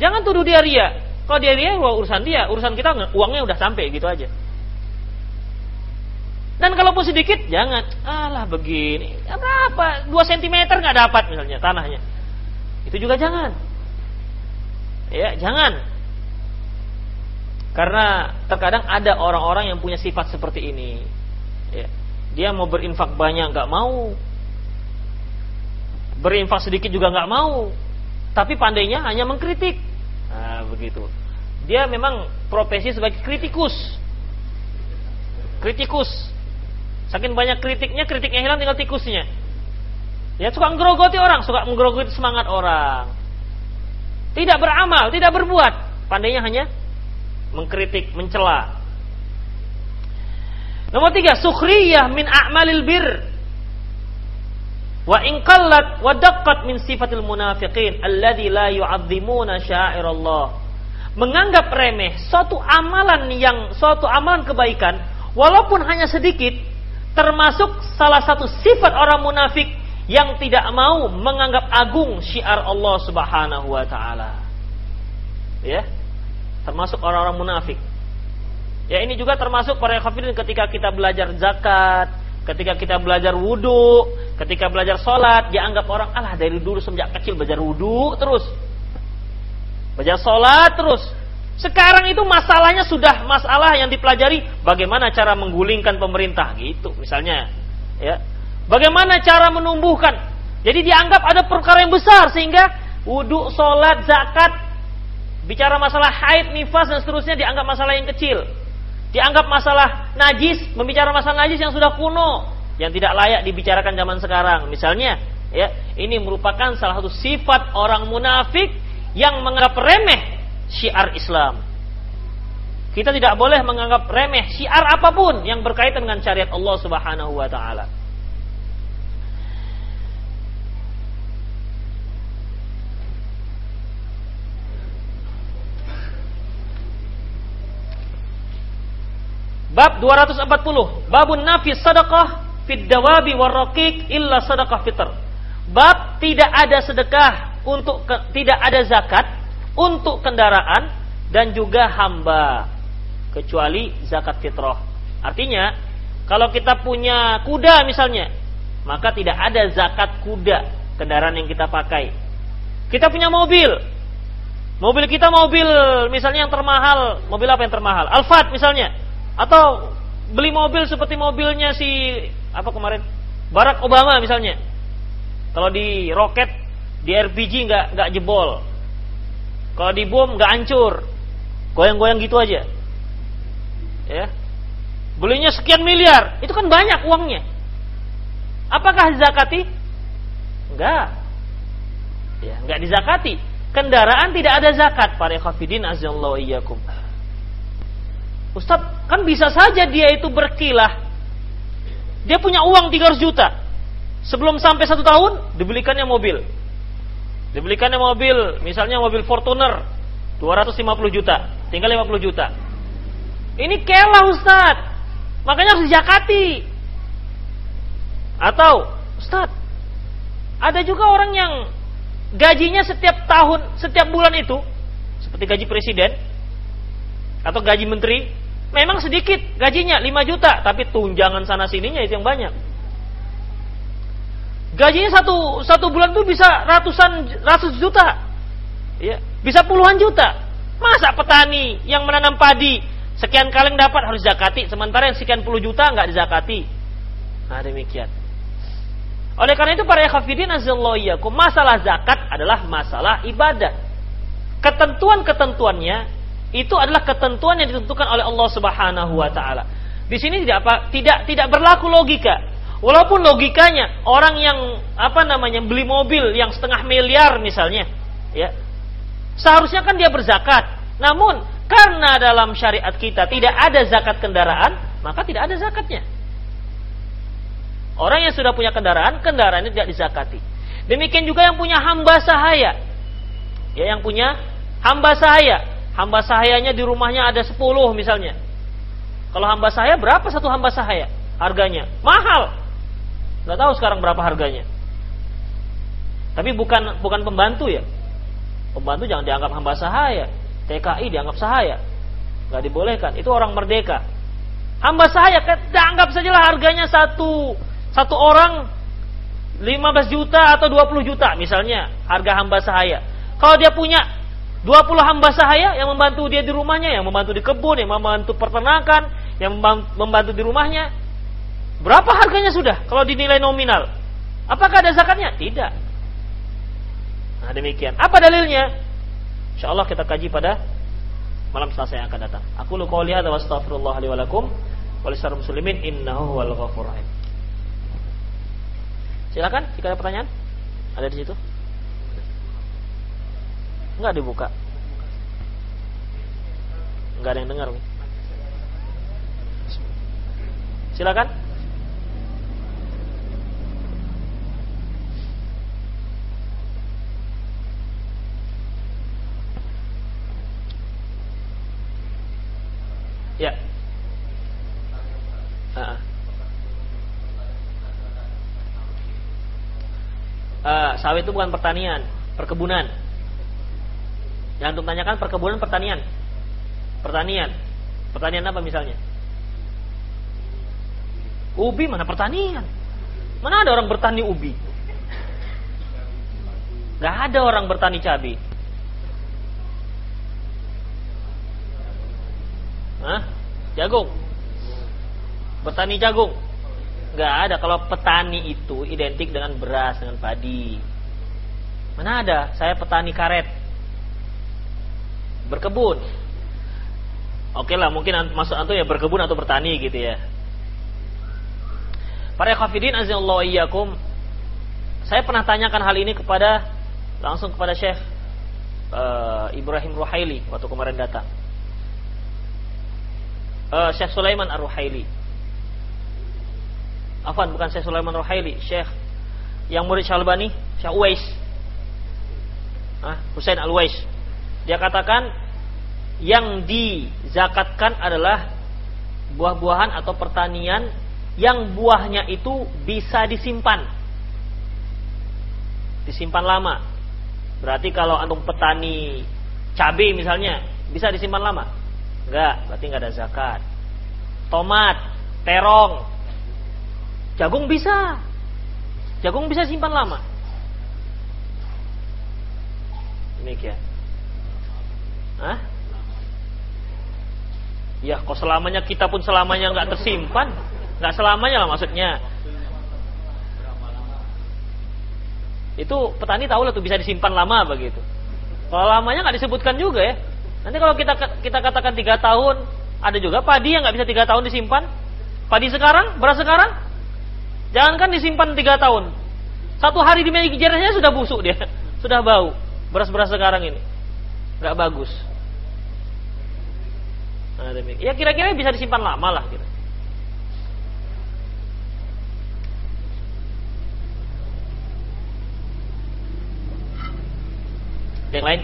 Jangan tuduh dia ria. Kalau dia ria, urusan dia. Urusan kita uangnya udah sampai gitu aja. Dan kalaupun sedikit, jangan. Alah begini. Berapa? 2 cm nggak dapat misalnya tanahnya. Itu juga jangan. Ya, jangan. Karena terkadang ada orang-orang yang punya sifat seperti ini. Ya. Dia mau berinfak banyak nggak mau. Berinfak sedikit juga nggak mau. Tapi pandainya hanya mengkritik. Nah, begitu. Dia memang profesi sebagai kritikus. Kritikus Saking banyak kritiknya, kritiknya hilang tinggal tikusnya. Ya suka menggerogoti orang, suka menggerogoti semangat orang. Tidak beramal, tidak berbuat. Pandainya hanya mengkritik, mencela. Nomor tiga, sukhriyah min a'malil bir. Wa in qallat wa daqqat min sifatil munafiqin alladhi la yu'azzimuna Allah. Menganggap remeh suatu amalan yang suatu amalan kebaikan walaupun hanya sedikit termasuk salah satu sifat orang munafik yang tidak mau menganggap agung syiar Allah Subhanahu wa taala. Ya. Termasuk orang-orang munafik. Ya ini juga termasuk para kafirin ketika kita belajar zakat, ketika kita belajar wudhu, ketika belajar sholat, dianggap orang alah dari dulu sejak kecil belajar wudhu terus, belajar sholat terus, sekarang itu masalahnya sudah masalah yang dipelajari bagaimana cara menggulingkan pemerintah gitu misalnya ya. Bagaimana cara menumbuhkan. Jadi dianggap ada perkara yang besar sehingga wudhu, sholat, zakat, bicara masalah haid, nifas dan seterusnya dianggap masalah yang kecil. Dianggap masalah najis, membicara masalah najis yang sudah kuno, yang tidak layak dibicarakan zaman sekarang. Misalnya, ya, ini merupakan salah satu sifat orang munafik yang menganggap remeh syiar Islam. Kita tidak boleh menganggap remeh syiar apa pun yang berkaitan dengan syariat Allah Subhanahu wa taala. Bab 240, babun nafis sadaqah fid dawabi warraqiq illa sadaqah fitr. Bab tidak ada sedekah untuk ke, tidak ada zakat untuk kendaraan dan juga hamba kecuali zakat fitrah. Artinya, kalau kita punya kuda misalnya, maka tidak ada zakat kuda kendaraan yang kita pakai. Kita punya mobil. Mobil kita mobil misalnya yang termahal, mobil apa yang termahal? Alphard misalnya. Atau beli mobil seperti mobilnya si apa kemarin? Barack Obama misalnya. Kalau di roket, di RPG nggak nggak jebol. Kalau di bom nggak hancur. Goyang-goyang gitu aja. Ya. Belinya sekian miliar, itu kan banyak uangnya. Apakah zakati? Enggak. Ya, enggak dizakati. Kendaraan tidak ada zakat para khafidin azallahu iyyakum. Ustaz, kan bisa saja dia itu berkilah. Dia punya uang 300 juta. Sebelum sampai satu tahun, dibelikannya mobil. Dibelikannya mobil, misalnya mobil Fortuner, 250 juta. Tinggal 50 juta. Ini kelah Ustaz. Makanya harus dizakati. Atau, Ustaz, ada juga orang yang gajinya setiap tahun, setiap bulan itu, seperti gaji presiden, atau gaji menteri, memang sedikit gajinya 5 juta, tapi tunjangan sana sininya itu yang banyak. Gajinya satu satu bulan tuh bisa ratusan ratus juta, ya, bisa puluhan juta. Masa petani yang menanam padi sekian kali dapat harus zakati, sementara yang sekian puluh juta nggak dizakati. Nah demikian. Oleh karena itu para ikhwafidin azallahu masalah zakat adalah masalah ibadah. Ketentuan-ketentuannya itu adalah ketentuan yang ditentukan oleh Allah Subhanahu wa taala. Di sini tidak apa tidak tidak berlaku logika. Walaupun logikanya orang yang apa namanya beli mobil yang setengah miliar misalnya, ya. Seharusnya kan dia berzakat. Namun karena dalam syariat kita tidak ada zakat kendaraan, maka tidak ada zakatnya. Orang yang sudah punya kendaraan, kendaraannya tidak dizakati. Demikian juga yang punya hamba sahaya. Ya, yang punya hamba sahaya. Hamba sahayanya di rumahnya ada 10 misalnya. Kalau hamba sahaya berapa satu hamba sahaya? Harganya mahal. Nggak tahu sekarang berapa harganya. Tapi bukan bukan pembantu ya. Pembantu jangan dianggap hamba sahaya. TKI dianggap sahaya. Nggak dibolehkan. Itu orang merdeka. Hamba sahaya, anggap sajalah harganya satu satu orang 15 juta atau 20 juta misalnya harga hamba sahaya. Kalau dia punya 20 hamba sahaya yang membantu dia di rumahnya, yang membantu di kebun, yang membantu peternakan, yang membantu di rumahnya, berapa harganya sudah kalau dinilai nominal? Apakah ada zakatnya? Tidak. Nah demikian. Apa dalilnya? Insya Allah kita kaji pada malam Selasa yang akan datang. Aku lu qouli hadza wa astaghfirullah li wa lakum wa muslimin innahu wal ghafurur rahim. Silakan jika ada pertanyaan. Ada di situ? Enggak dibuka. Enggak ada yang dengar. Silakan. Ya. Uh -uh. uh, sawit itu bukan pertanian, perkebunan. Yang untuk tanyakan perkebunan pertanian. Pertanian. Pertanian apa misalnya? Ubi mana pertanian? Mana ada orang bertani ubi? Gak ada orang bertani cabai. Hah? Jagung. Bertani jagung. Gak ada. Kalau petani itu identik dengan beras, dengan padi. Mana ada? Saya petani karet. Berkebun. Oke lah, mungkin maksud antum ya berkebun atau bertani gitu ya. Para khafidin azallahu iyyakum. Saya pernah tanyakan hal ini kepada langsung kepada Syekh uh, Ibrahim Ruhaili waktu kemarin datang. Uh, Syekh Sulaiman Ar-Ruhaili Afan bukan Syekh Sulaiman Rohaili, Syekh yang murid Syalbani, Syekh Uwais. Ah, Husain Al-Uwais. Dia katakan yang dizakatkan adalah buah-buahan atau pertanian yang buahnya itu bisa disimpan. Disimpan lama. Berarti kalau antum petani cabai misalnya, bisa disimpan lama? Enggak, berarti enggak ada zakat. Tomat, terong, jagung bisa. Jagung bisa simpan lama. Demikian. Hah? Ya, kok selamanya kita pun selamanya nggak tersimpan, nggak selamanya lah maksudnya. Itu petani tahu lah tuh bisa disimpan lama begitu. Kalau lamanya nggak disebutkan juga ya. Nanti kalau kita kita katakan tiga tahun, ada juga padi yang nggak bisa tiga tahun disimpan. Padi sekarang, beras sekarang, jangankan disimpan tiga tahun, satu hari di meja sudah busuk dia, [LAUGHS] sudah bau. Beras-beras sekarang ini nggak bagus. Nah, Ya kira-kira bisa disimpan lama lah gitu. Yang lain?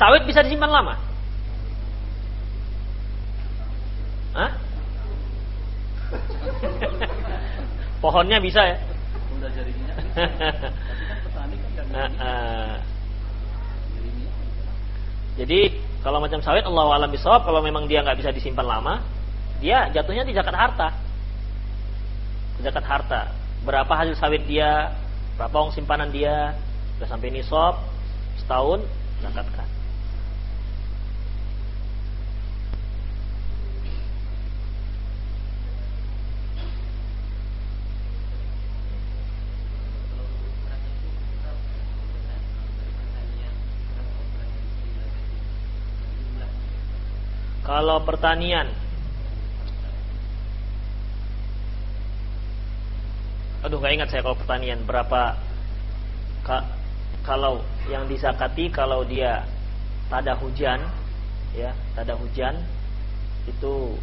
Sawit bisa disimpan lama? Hah? [LAUGHS] Pohonnya bisa ya? [LAUGHS] Jadi kalau macam sawit Allah alam bisawab kalau memang dia nggak bisa disimpan lama, dia jatuhnya di zakat harta. Zakat harta. Berapa hasil sawit dia, berapa uang simpanan dia, sudah sampai nisab setahun zakatkan. Kalau pertanian. Aduh nggak ingat saya kalau pertanian. Berapa ka, kalau yang disakati kalau dia tada hujan ya tada hujan itu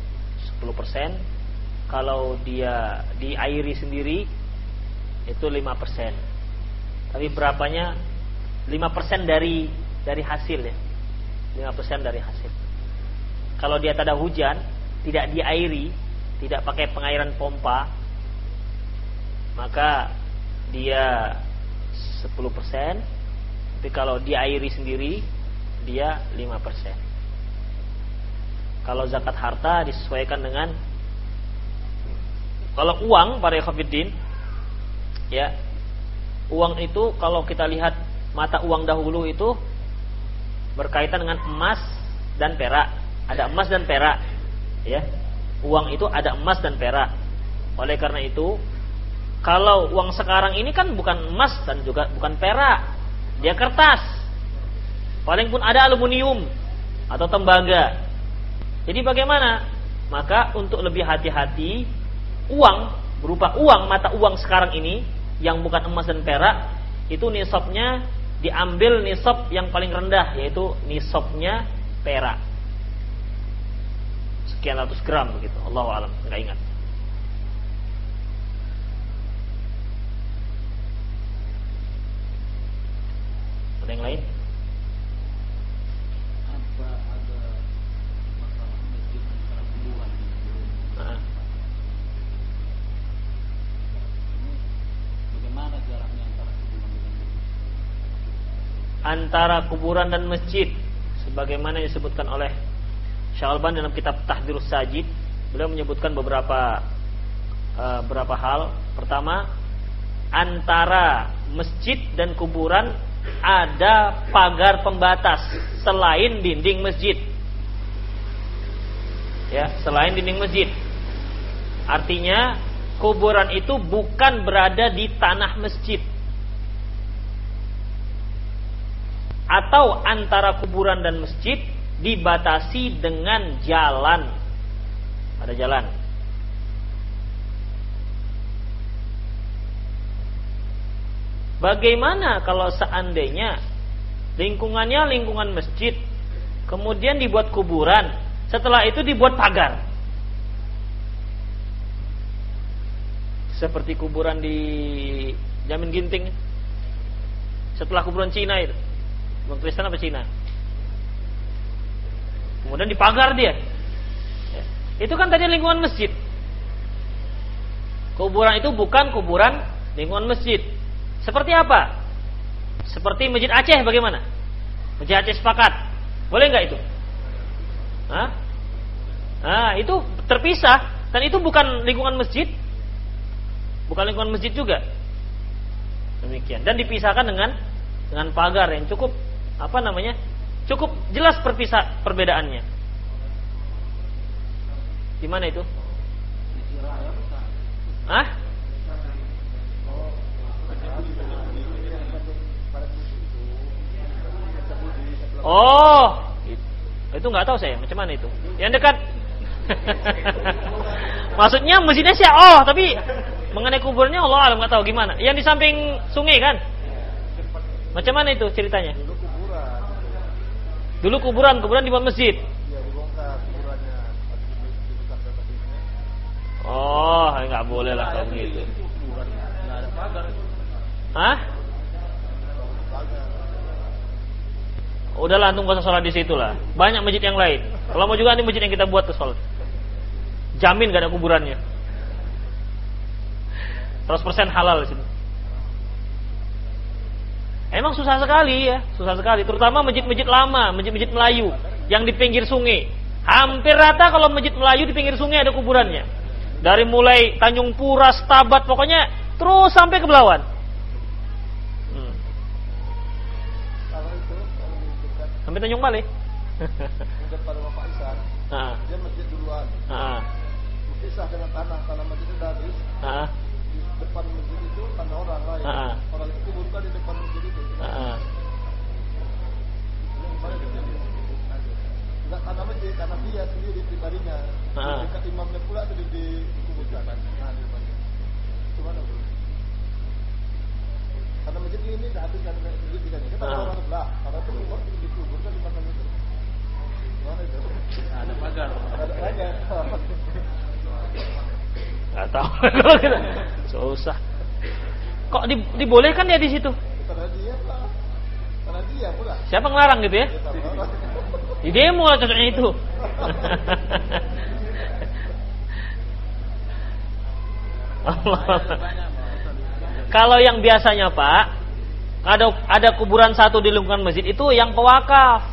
10% kalau dia diairi sendiri itu 5% tapi berapanya? 5% dari dari hasil ya. 5% dari hasil kalau dia ada hujan, tidak diairi, tidak pakai pengairan pompa, maka dia 10%, tapi kalau diairi sendiri, dia 5%. Kalau zakat harta disesuaikan dengan kalau uang para ikhwatiddin ya uang itu kalau kita lihat mata uang dahulu itu berkaitan dengan emas dan perak ada emas dan perak. Ya. Uang itu ada emas dan perak. Oleh karena itu kalau uang sekarang ini kan bukan emas dan juga bukan perak. Dia kertas. Paling pun ada aluminium atau tembaga. Jadi bagaimana? Maka untuk lebih hati-hati uang berupa uang mata uang sekarang ini yang bukan emas dan perak itu nisabnya diambil nisab yang paling rendah yaitu nisabnya perak sekian ratus gram begitu. Allah alam, nggak ingat. Ada yang lain? Apa ada masalah masjid antara kuburan Bagaimana jaraknya antara kuburan dengan Antara kuburan dan masjid sebagaimana disebutkan oleh Syalban dalam kitab Tahdirus Sajid beliau menyebutkan beberapa uh, beberapa hal. Pertama, antara masjid dan kuburan ada pagar pembatas selain dinding masjid. Ya, selain dinding masjid. Artinya kuburan itu bukan berada di tanah masjid. Atau antara kuburan dan masjid dibatasi dengan jalan. Ada jalan. Bagaimana kalau seandainya lingkungannya lingkungan masjid, kemudian dibuat kuburan, setelah itu dibuat pagar? Seperti kuburan di Jamin Ginting. Setelah kuburan Cina itu. Kristen apa Cina? Kemudian dipagar dia. Ya. Itu kan tadi lingkungan masjid. Kuburan itu bukan kuburan lingkungan masjid. Seperti apa? Seperti masjid Aceh bagaimana? Masjid Aceh sepakat. Boleh nggak itu? Hah? Nah, itu terpisah dan itu bukan lingkungan masjid. Bukan lingkungan masjid juga. Demikian dan dipisahkan dengan dengan pagar yang cukup apa namanya? Cukup jelas perpisah perbedaannya. Di mana itu? Hah? Oh, itu nggak tahu saya macam mana itu. Yang dekat. [LAUGHS] Maksudnya masjidnya sih oh, tapi mengenai kuburnya Allah alam nggak tahu gimana. Yang di samping sungai kan? Macam mana itu ceritanya? Dulu kuburan, kuburan di masjid. Oh, nggak boleh lah kalau begitu. Hah? Udahlah antum gak usah sholat di situ lah. Banyak masjid yang lain. Kalau mau juga ini masjid yang kita buat tuh sholat. Jamin gak ada kuburannya. 100% halal di sini. Emang susah sekali ya, susah sekali. Terutama masjid-masjid lama, masjid-masjid Melayu yang di pinggir sungai. Hampir rata kalau masjid Melayu di pinggir sungai ada kuburannya. Dari mulai Tanjung Pura, Stabat, pokoknya terus sampai ke Belawan. Hmm. Sampai Tanjung Balai. depan rumah Pak Isan, [LAUGHS] Ah, dia masjid duluan. ah, Berpisah dengan tanah, tanah masjid itu habis. ah, Di depan masjid itu tanah orang lain. Ah. Orang itu kuburkan di depan dia? Enggak tanah masjid, tanah dia sendiri pribadinya. Ah. Dekat imamnya pula itu di- di- dikuburkan. Nah, di mana bro? Tanah masjid ini udah habis kan masjid nih. Kita orang sebelah. Tanah itu kubur dikuburkan di depan itu. Mana itu? Ada pagar. Ada pagar. Gak tahu kalau [LAUGHS] kita. Susah. Kok di, dibolehkan ya di situ? Tanah dia Siapa ngelarang gitu ya? Di demo lah cocoknya itu. [LAUGHS] Kalau yang biasanya Pak, ada ada kuburan satu di lingkungan masjid itu yang pewakaf.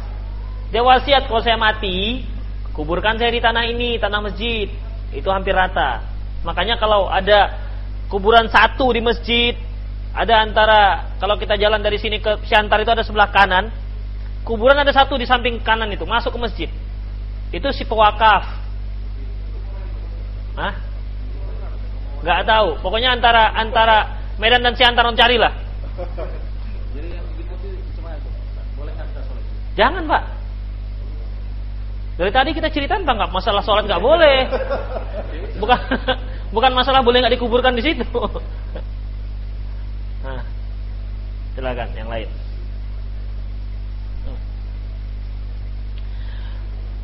Dia wasiat kalau saya mati, kuburkan saya di tanah ini, tanah masjid. Itu hampir rata. Makanya kalau ada kuburan satu di masjid, ada antara kalau kita jalan dari sini ke Siantar itu ada sebelah kanan, kuburan ada satu di samping kanan itu masuk ke masjid. Itu si pewakaf. Hah? Gak tahu. Pokoknya antara antara Medan dan Siantar carilah. Jadi yang. Boleh nggak? Jangan pak. Dari tadi kita cerita tentang nggak masalah sholat nggak boleh. [LAUGHS] Bukan [LAUGHS] bukan masalah boleh nggak dikuburkan di situ. Nah, silakan yang lain. Hmm.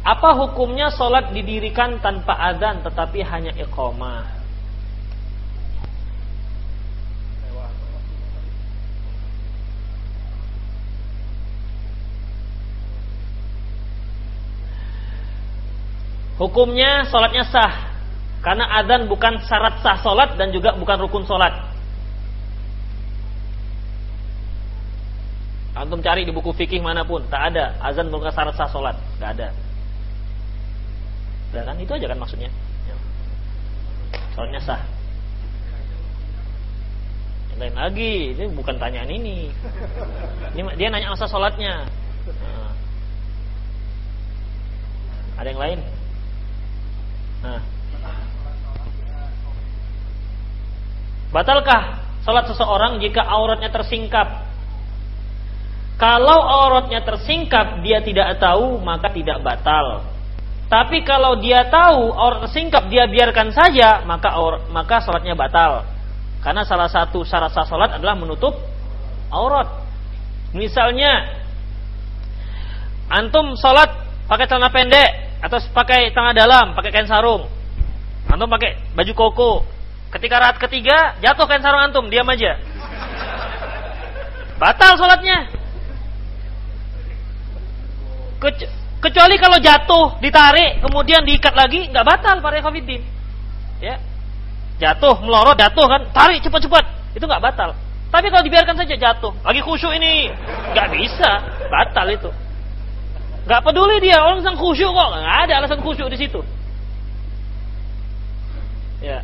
Apa hukumnya sholat didirikan tanpa adzan tetapi hanya iqamah? Hukumnya sholatnya sah karena adzan bukan syarat sah sholat dan juga bukan rukun sholat. Antum cari di buku fikih mana pun, tak ada azan bukan syarat sah sholat, nggak ada. Ya kan itu aja kan maksudnya. Ya. Sholatnya sah. Yang lain lagi, ini bukan tanyaan ini. Ini dia nanya masa sholatnya. Nah. Ada yang lain? Nah. Batalkah sholat seseorang jika auratnya tersingkap? Kalau auratnya tersingkap dia tidak tahu maka tidak batal. Tapi kalau dia tahu aurat tersingkap dia biarkan saja maka aurat, maka sholatnya batal. Karena salah satu syarat sah sholat adalah menutup aurat. Misalnya antum sholat pakai celana pendek atau pakai tangan dalam, pakai kain sarung. Antum pakai baju koko. Ketika rakaat ketiga, jatuh kain sarung antum, diam aja. Batal sholatnya. Kec- Kecuali kalau jatuh, ditarik, kemudian diikat lagi, nggak batal para ikhwatiddin. Ya. Jatuh, melorot, jatuh kan, tarik cepat-cepat. Itu nggak batal. Tapi kalau dibiarkan saja jatuh, lagi khusyuk ini, nggak bisa, batal itu. Nggak peduli dia, orang sedang khusyuk kok, nggak ada alasan khusyuk di situ. Ya.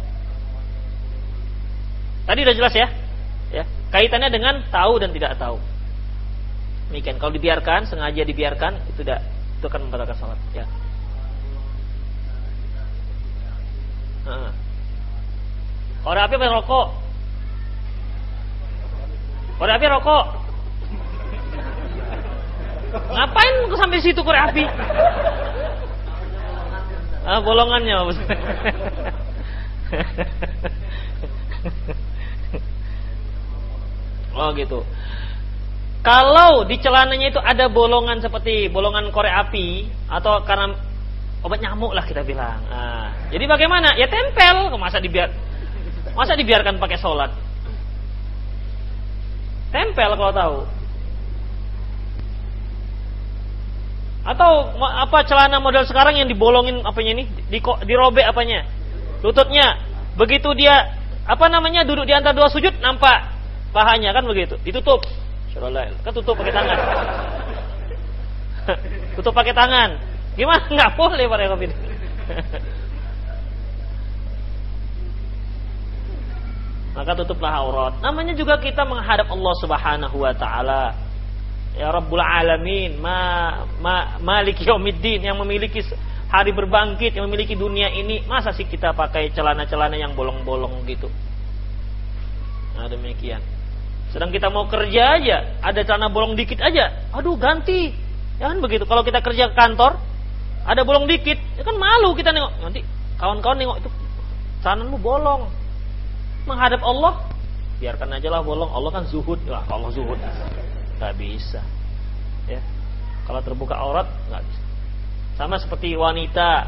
Tadi udah jelas ya? Ya. Kaitannya dengan tahu dan tidak tahu. Demikian. Kalau dibiarkan, sengaja dibiarkan, itu tidak itu akan membatalkan sholat ya nah. Korek api apa rokok? Korek api rokok. Ngapain sampai situ korek api? Ah, bolongannya [LAUGHS] oh gitu. Kalau di celananya itu ada bolongan seperti bolongan korek api atau karena obat nyamuk lah kita bilang. Nah, jadi bagaimana? Ya tempel. Masa dibiar masa dibiarkan pakai sholat? Tempel kalau tahu. Atau apa celana model sekarang yang dibolongin apanya nih? Di, dirobek apanya? Lututnya. Begitu dia apa namanya duduk di antara dua sujud nampak pahanya kan begitu. Ditutup. Kan tutup pakai tangan. [LAUGHS] tutup pakai tangan. Gimana? [LAUGHS] Nggak boleh para kopi. [LAUGHS] Maka tutuplah aurat. Namanya juga kita menghadap Allah Subhanahu wa taala. Ya Rabbul Alamin, ma, ma Malik Yaumiddin yang memiliki hari berbangkit, yang memiliki dunia ini, masa sih kita pakai celana-celana yang bolong-bolong gitu? Nah, demikian. Sedang kita mau kerja aja, ada celana bolong dikit aja, aduh ganti. Ya kan begitu. Kalau kita kerja ke kantor, ada bolong dikit, ya kan malu kita nengok. Nanti kawan-kawan nengok itu celanamu bolong. Menghadap Allah, biarkan aja lah bolong. Allah kan zuhud, lah Allah zuhud. Gak bisa. Ya. Kalau terbuka aurat, nggak bisa. Sama seperti wanita,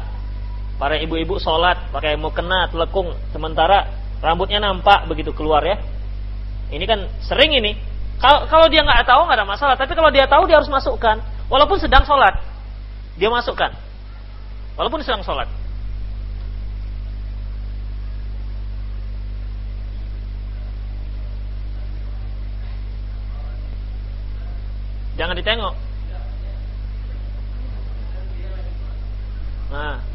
para ibu-ibu sholat pakai mukena, telekung, sementara rambutnya nampak begitu keluar ya ini kan sering ini. Kalau kalau dia nggak tahu nggak ada masalah, tapi kalau dia tahu dia harus masukkan, walaupun sedang sholat, dia masukkan, walaupun sedang sholat. Jangan ditengok. Nah.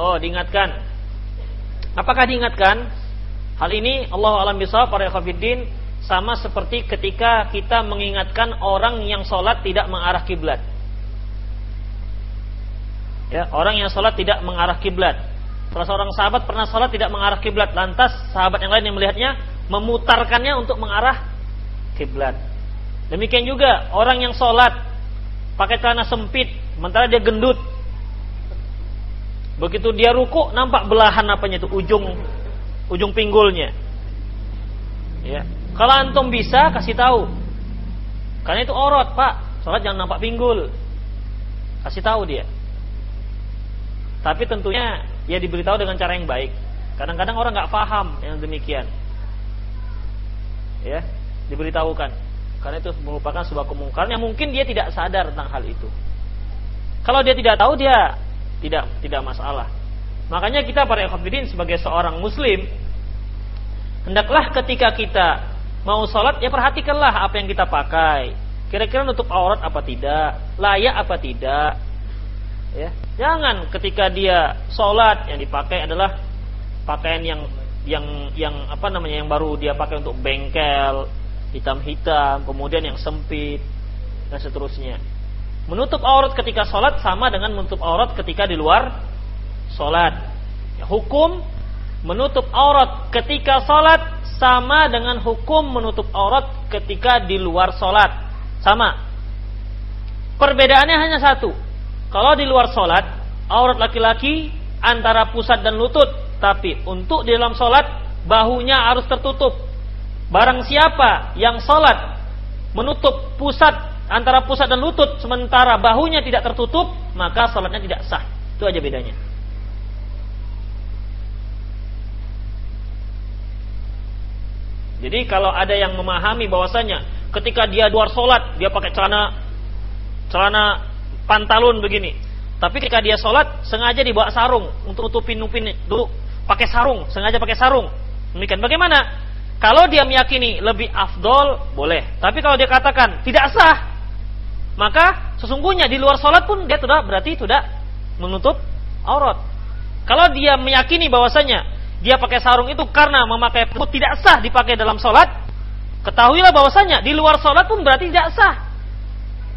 Oh, diingatkan. Apakah diingatkan? Hal ini Allah alam bisa para khafiddin sama seperti ketika kita mengingatkan orang yang sholat tidak mengarah kiblat. Ya, orang yang sholat tidak mengarah kiblat. Salah seorang sahabat pernah sholat tidak mengarah kiblat, lantas sahabat yang lain yang melihatnya memutarkannya untuk mengarah kiblat. Demikian juga orang yang sholat pakai celana sempit, sementara dia gendut, Begitu dia ruku nampak belahan apanya itu ujung ujung pinggulnya. Ya. Kalau antum bisa kasih tahu. Karena itu orot, Pak. Salat jangan nampak pinggul. Kasih tahu dia. Tapi tentunya ya diberitahu dengan cara yang baik. Kadang-kadang orang nggak paham yang demikian. Ya, diberitahukan. Karena itu merupakan sebuah kemungkaran yang mungkin dia tidak sadar tentang hal itu. Kalau dia tidak tahu dia tidak tidak masalah. Makanya kita para ikhwatiddin sebagai seorang muslim hendaklah ketika kita mau sholat ya perhatikanlah apa yang kita pakai. Kira-kira nutup aurat apa tidak, layak apa tidak. Ya, jangan ketika dia sholat yang dipakai adalah pakaian yang yang yang apa namanya yang baru dia pakai untuk bengkel hitam-hitam, kemudian yang sempit dan seterusnya. Menutup aurat ketika sholat sama dengan menutup aurat ketika di luar sholat. Ya, hukum menutup aurat ketika sholat sama dengan hukum menutup aurat ketika di luar sholat. Sama. Perbedaannya hanya satu. Kalau di luar sholat, aurat laki-laki antara pusat dan lutut. Tapi untuk di dalam sholat, bahunya harus tertutup. Barang siapa yang sholat menutup pusat antara pusat dan lutut sementara bahunya tidak tertutup, maka salatnya tidak sah. Itu aja bedanya. Jadi kalau ada yang memahami bahwasanya ketika dia luar sholat dia pakai celana celana pantalon begini, tapi ketika dia sholat sengaja dibawa sarung untuk tutupin nupin dulu pakai sarung, sengaja pakai sarung. Demikian. Bagaimana? Kalau dia meyakini lebih afdol, boleh. Tapi kalau dia katakan tidak sah, maka sesungguhnya di luar sholat pun dia sudah berarti sudah menutup aurat. Kalau dia meyakini bahwasanya dia pakai sarung itu karena memakai putih tidak sah dipakai dalam sholat, ketahuilah bahwasanya di luar sholat pun berarti tidak sah.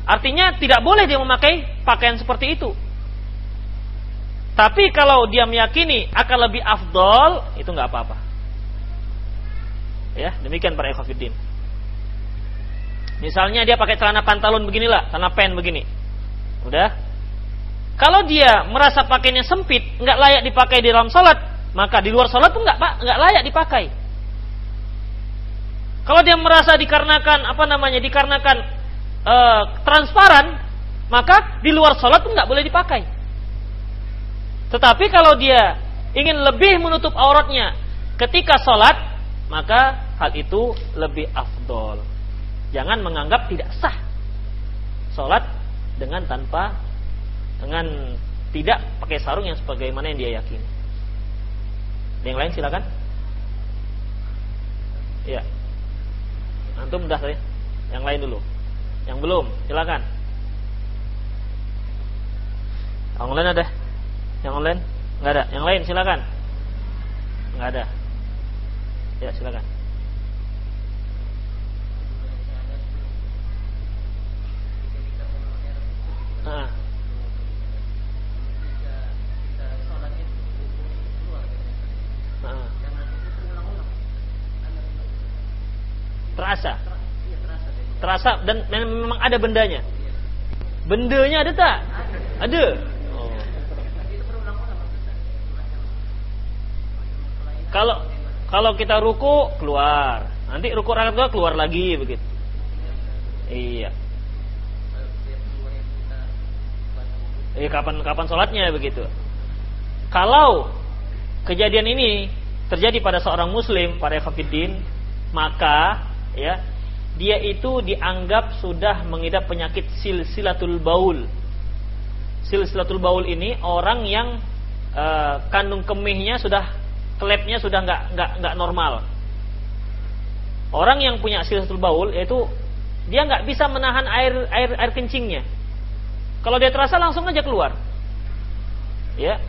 Artinya tidak boleh dia memakai pakaian seperti itu. Tapi kalau dia meyakini akan lebih afdol, itu nggak apa-apa. Ya, demikian para ikhwatiddin. Misalnya dia pakai celana pantalon beginilah, celana pen begini. Udah. Kalau dia merasa pakainya sempit, nggak layak dipakai di dalam sholat, maka di luar sholat pun nggak nggak layak dipakai. Kalau dia merasa dikarenakan apa namanya dikarenakan uh, transparan, maka di luar sholat pun nggak boleh dipakai. Tetapi kalau dia ingin lebih menutup auratnya ketika sholat, maka hal itu lebih afdol. Jangan menganggap tidak sah sholat dengan tanpa dengan tidak pakai sarung yang sebagaimana yang dia yakini. Yang lain silakan. Ya. Antum udah tadi. Yang lain dulu. Yang belum, silakan. Yang lain ada? Yang lain? Enggak ada. Yang lain silakan. Enggak ada. Ya, silakan. Ah. Ah. Terasa. Terasa dan memang ada bendanya. Bendanya ada tak? Ada. Oh. Kalau kalau kita ruku keluar, nanti ruku rakaat kedua keluar lagi begitu. Iya. Eh kapan kapan sholatnya begitu. Kalau kejadian ini terjadi pada seorang muslim pada khafidin maka ya dia itu dianggap sudah mengidap penyakit silsilatul baul. Silsilatul baul ini orang yang uh, kandung kemihnya sudah klepnya sudah nggak nggak nggak normal. Orang yang punya silsilatul baul yaitu dia nggak bisa menahan air air air kencingnya kalau dia terasa langsung aja keluar. Ya.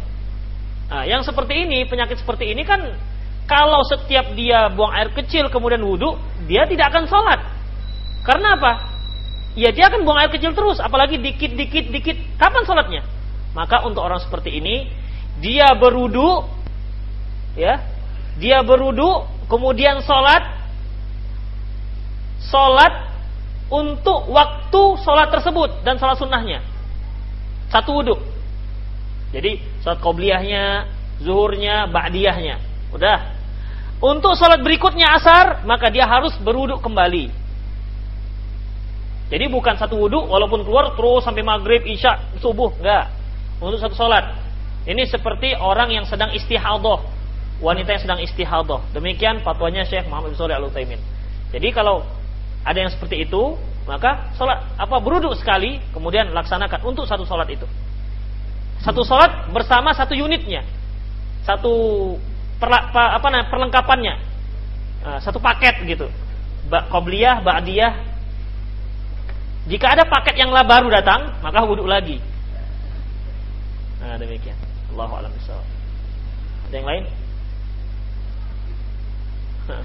Nah, yang seperti ini, penyakit seperti ini kan kalau setiap dia buang air kecil kemudian wudhu, dia tidak akan sholat. Karena apa? Ya dia akan buang air kecil terus, apalagi dikit, dikit, dikit. Kapan sholatnya? Maka untuk orang seperti ini, dia berwudhu, ya, dia berwudhu, kemudian sholat, sholat untuk waktu sholat tersebut dan sholat sunnahnya. Satu wudhu. Jadi salat qobliyahnya, zuhurnya, ba'diyahnya. Udah. Untuk salat berikutnya asar, maka dia harus berwudhu kembali. Jadi bukan satu wudhu, walaupun keluar terus sampai maghrib, isya, subuh, enggak. Untuk satu salat. Ini seperti orang yang sedang istihadah. Wanita yang sedang istihadah. Demikian fatwanya Syekh Muhammad bin Shalih Al Utsaimin. Jadi kalau ada yang seperti itu, maka sholat apa beruduk sekali kemudian laksanakan untuk satu sholat itu. Satu sholat bersama satu unitnya. Satu perla, apa namanya perlengkapannya. Nah, satu paket gitu. Ba, qobliyah ba'diyah. Jika ada paket yang baru datang maka wudhu lagi. Nah demikian. Allahu a'lam ada yang lain? Nah,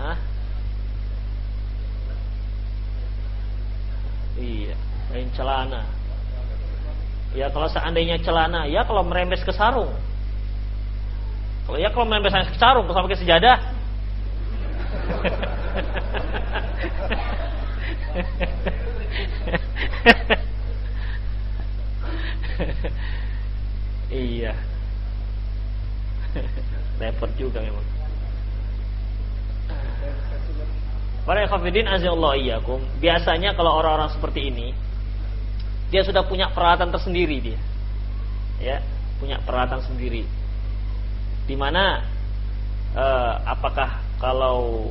Hah? Iya, lain celana. Ya kalau seandainya celana, ya kalau merembes ke sarung. Kalau ya kalau merembes ke sarung, kalau pakai sejadah. iya. Repot juga memang. Para khafidin azallahu iyyakum, biasanya kalau orang-orang seperti ini dia sudah punya peralatan tersendiri dia. Ya, punya peralatan sendiri. Di mana uh, apakah kalau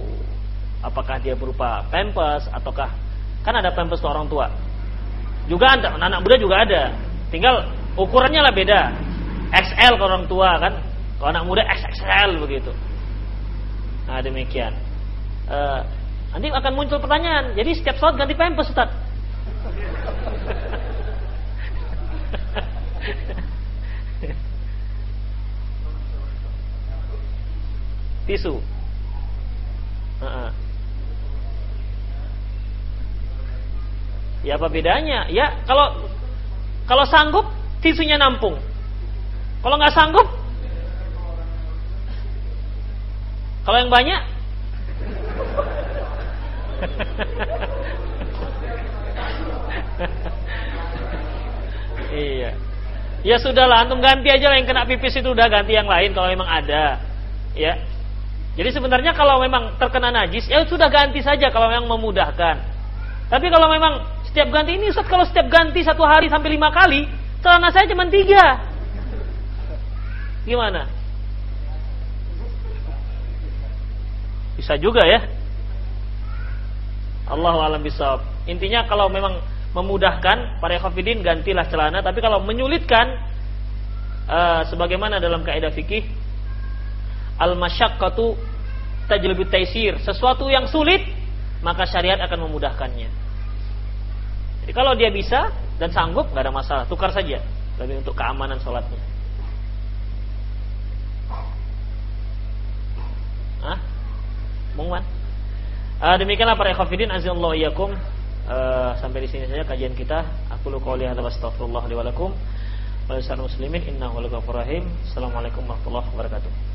apakah dia berupa pampers ataukah kan ada pampers untuk orang tua. Juga anak, anak muda juga ada. Tinggal ukurannya lah beda. XL ke orang tua kan. Kalau anak muda XXL begitu. Nah demikian. Uh, nanti akan muncul pertanyaan. Jadi setiap saat ganti pampers Ustaz. [LAUGHS] Tisu. Ya apa bedanya? Ya kalau kalau sanggup tisunya nampung. Kalau nggak sanggup, kalau yang banyak, [LAUGHS] iya. Ya sudahlah, antum ganti aja lah yang kena pipis itu udah ganti yang lain kalau memang ada. Ya. Jadi sebenarnya kalau memang terkena najis, ya sudah ganti saja kalau memang memudahkan. Tapi kalau memang setiap ganti ini Ustaz kalau setiap ganti satu hari sampai lima kali, celana saya cuma tiga. Gimana? Bisa juga ya. Allah alam bisawab. Intinya kalau memang memudahkan para khafidin gantilah celana, tapi kalau menyulitkan uh, sebagaimana dalam kaidah fikih al masyaqqatu tajlibu taisir, sesuatu yang sulit maka syariat akan memudahkannya. Jadi kalau dia bisa dan sanggup nggak ada masalah, tukar saja. Lebih untuk keamanan sholatnya. Hah? Mungman? Uh, demikianlah para ikhwafidin azallahu iyyakum. Uh, sampai di sini saja kajian kita. Aku lu qouli hadza astaghfirullah li wa muslimin innahu ghafurur rahim. Assalamualaikum warahmatullahi wabarakatuh.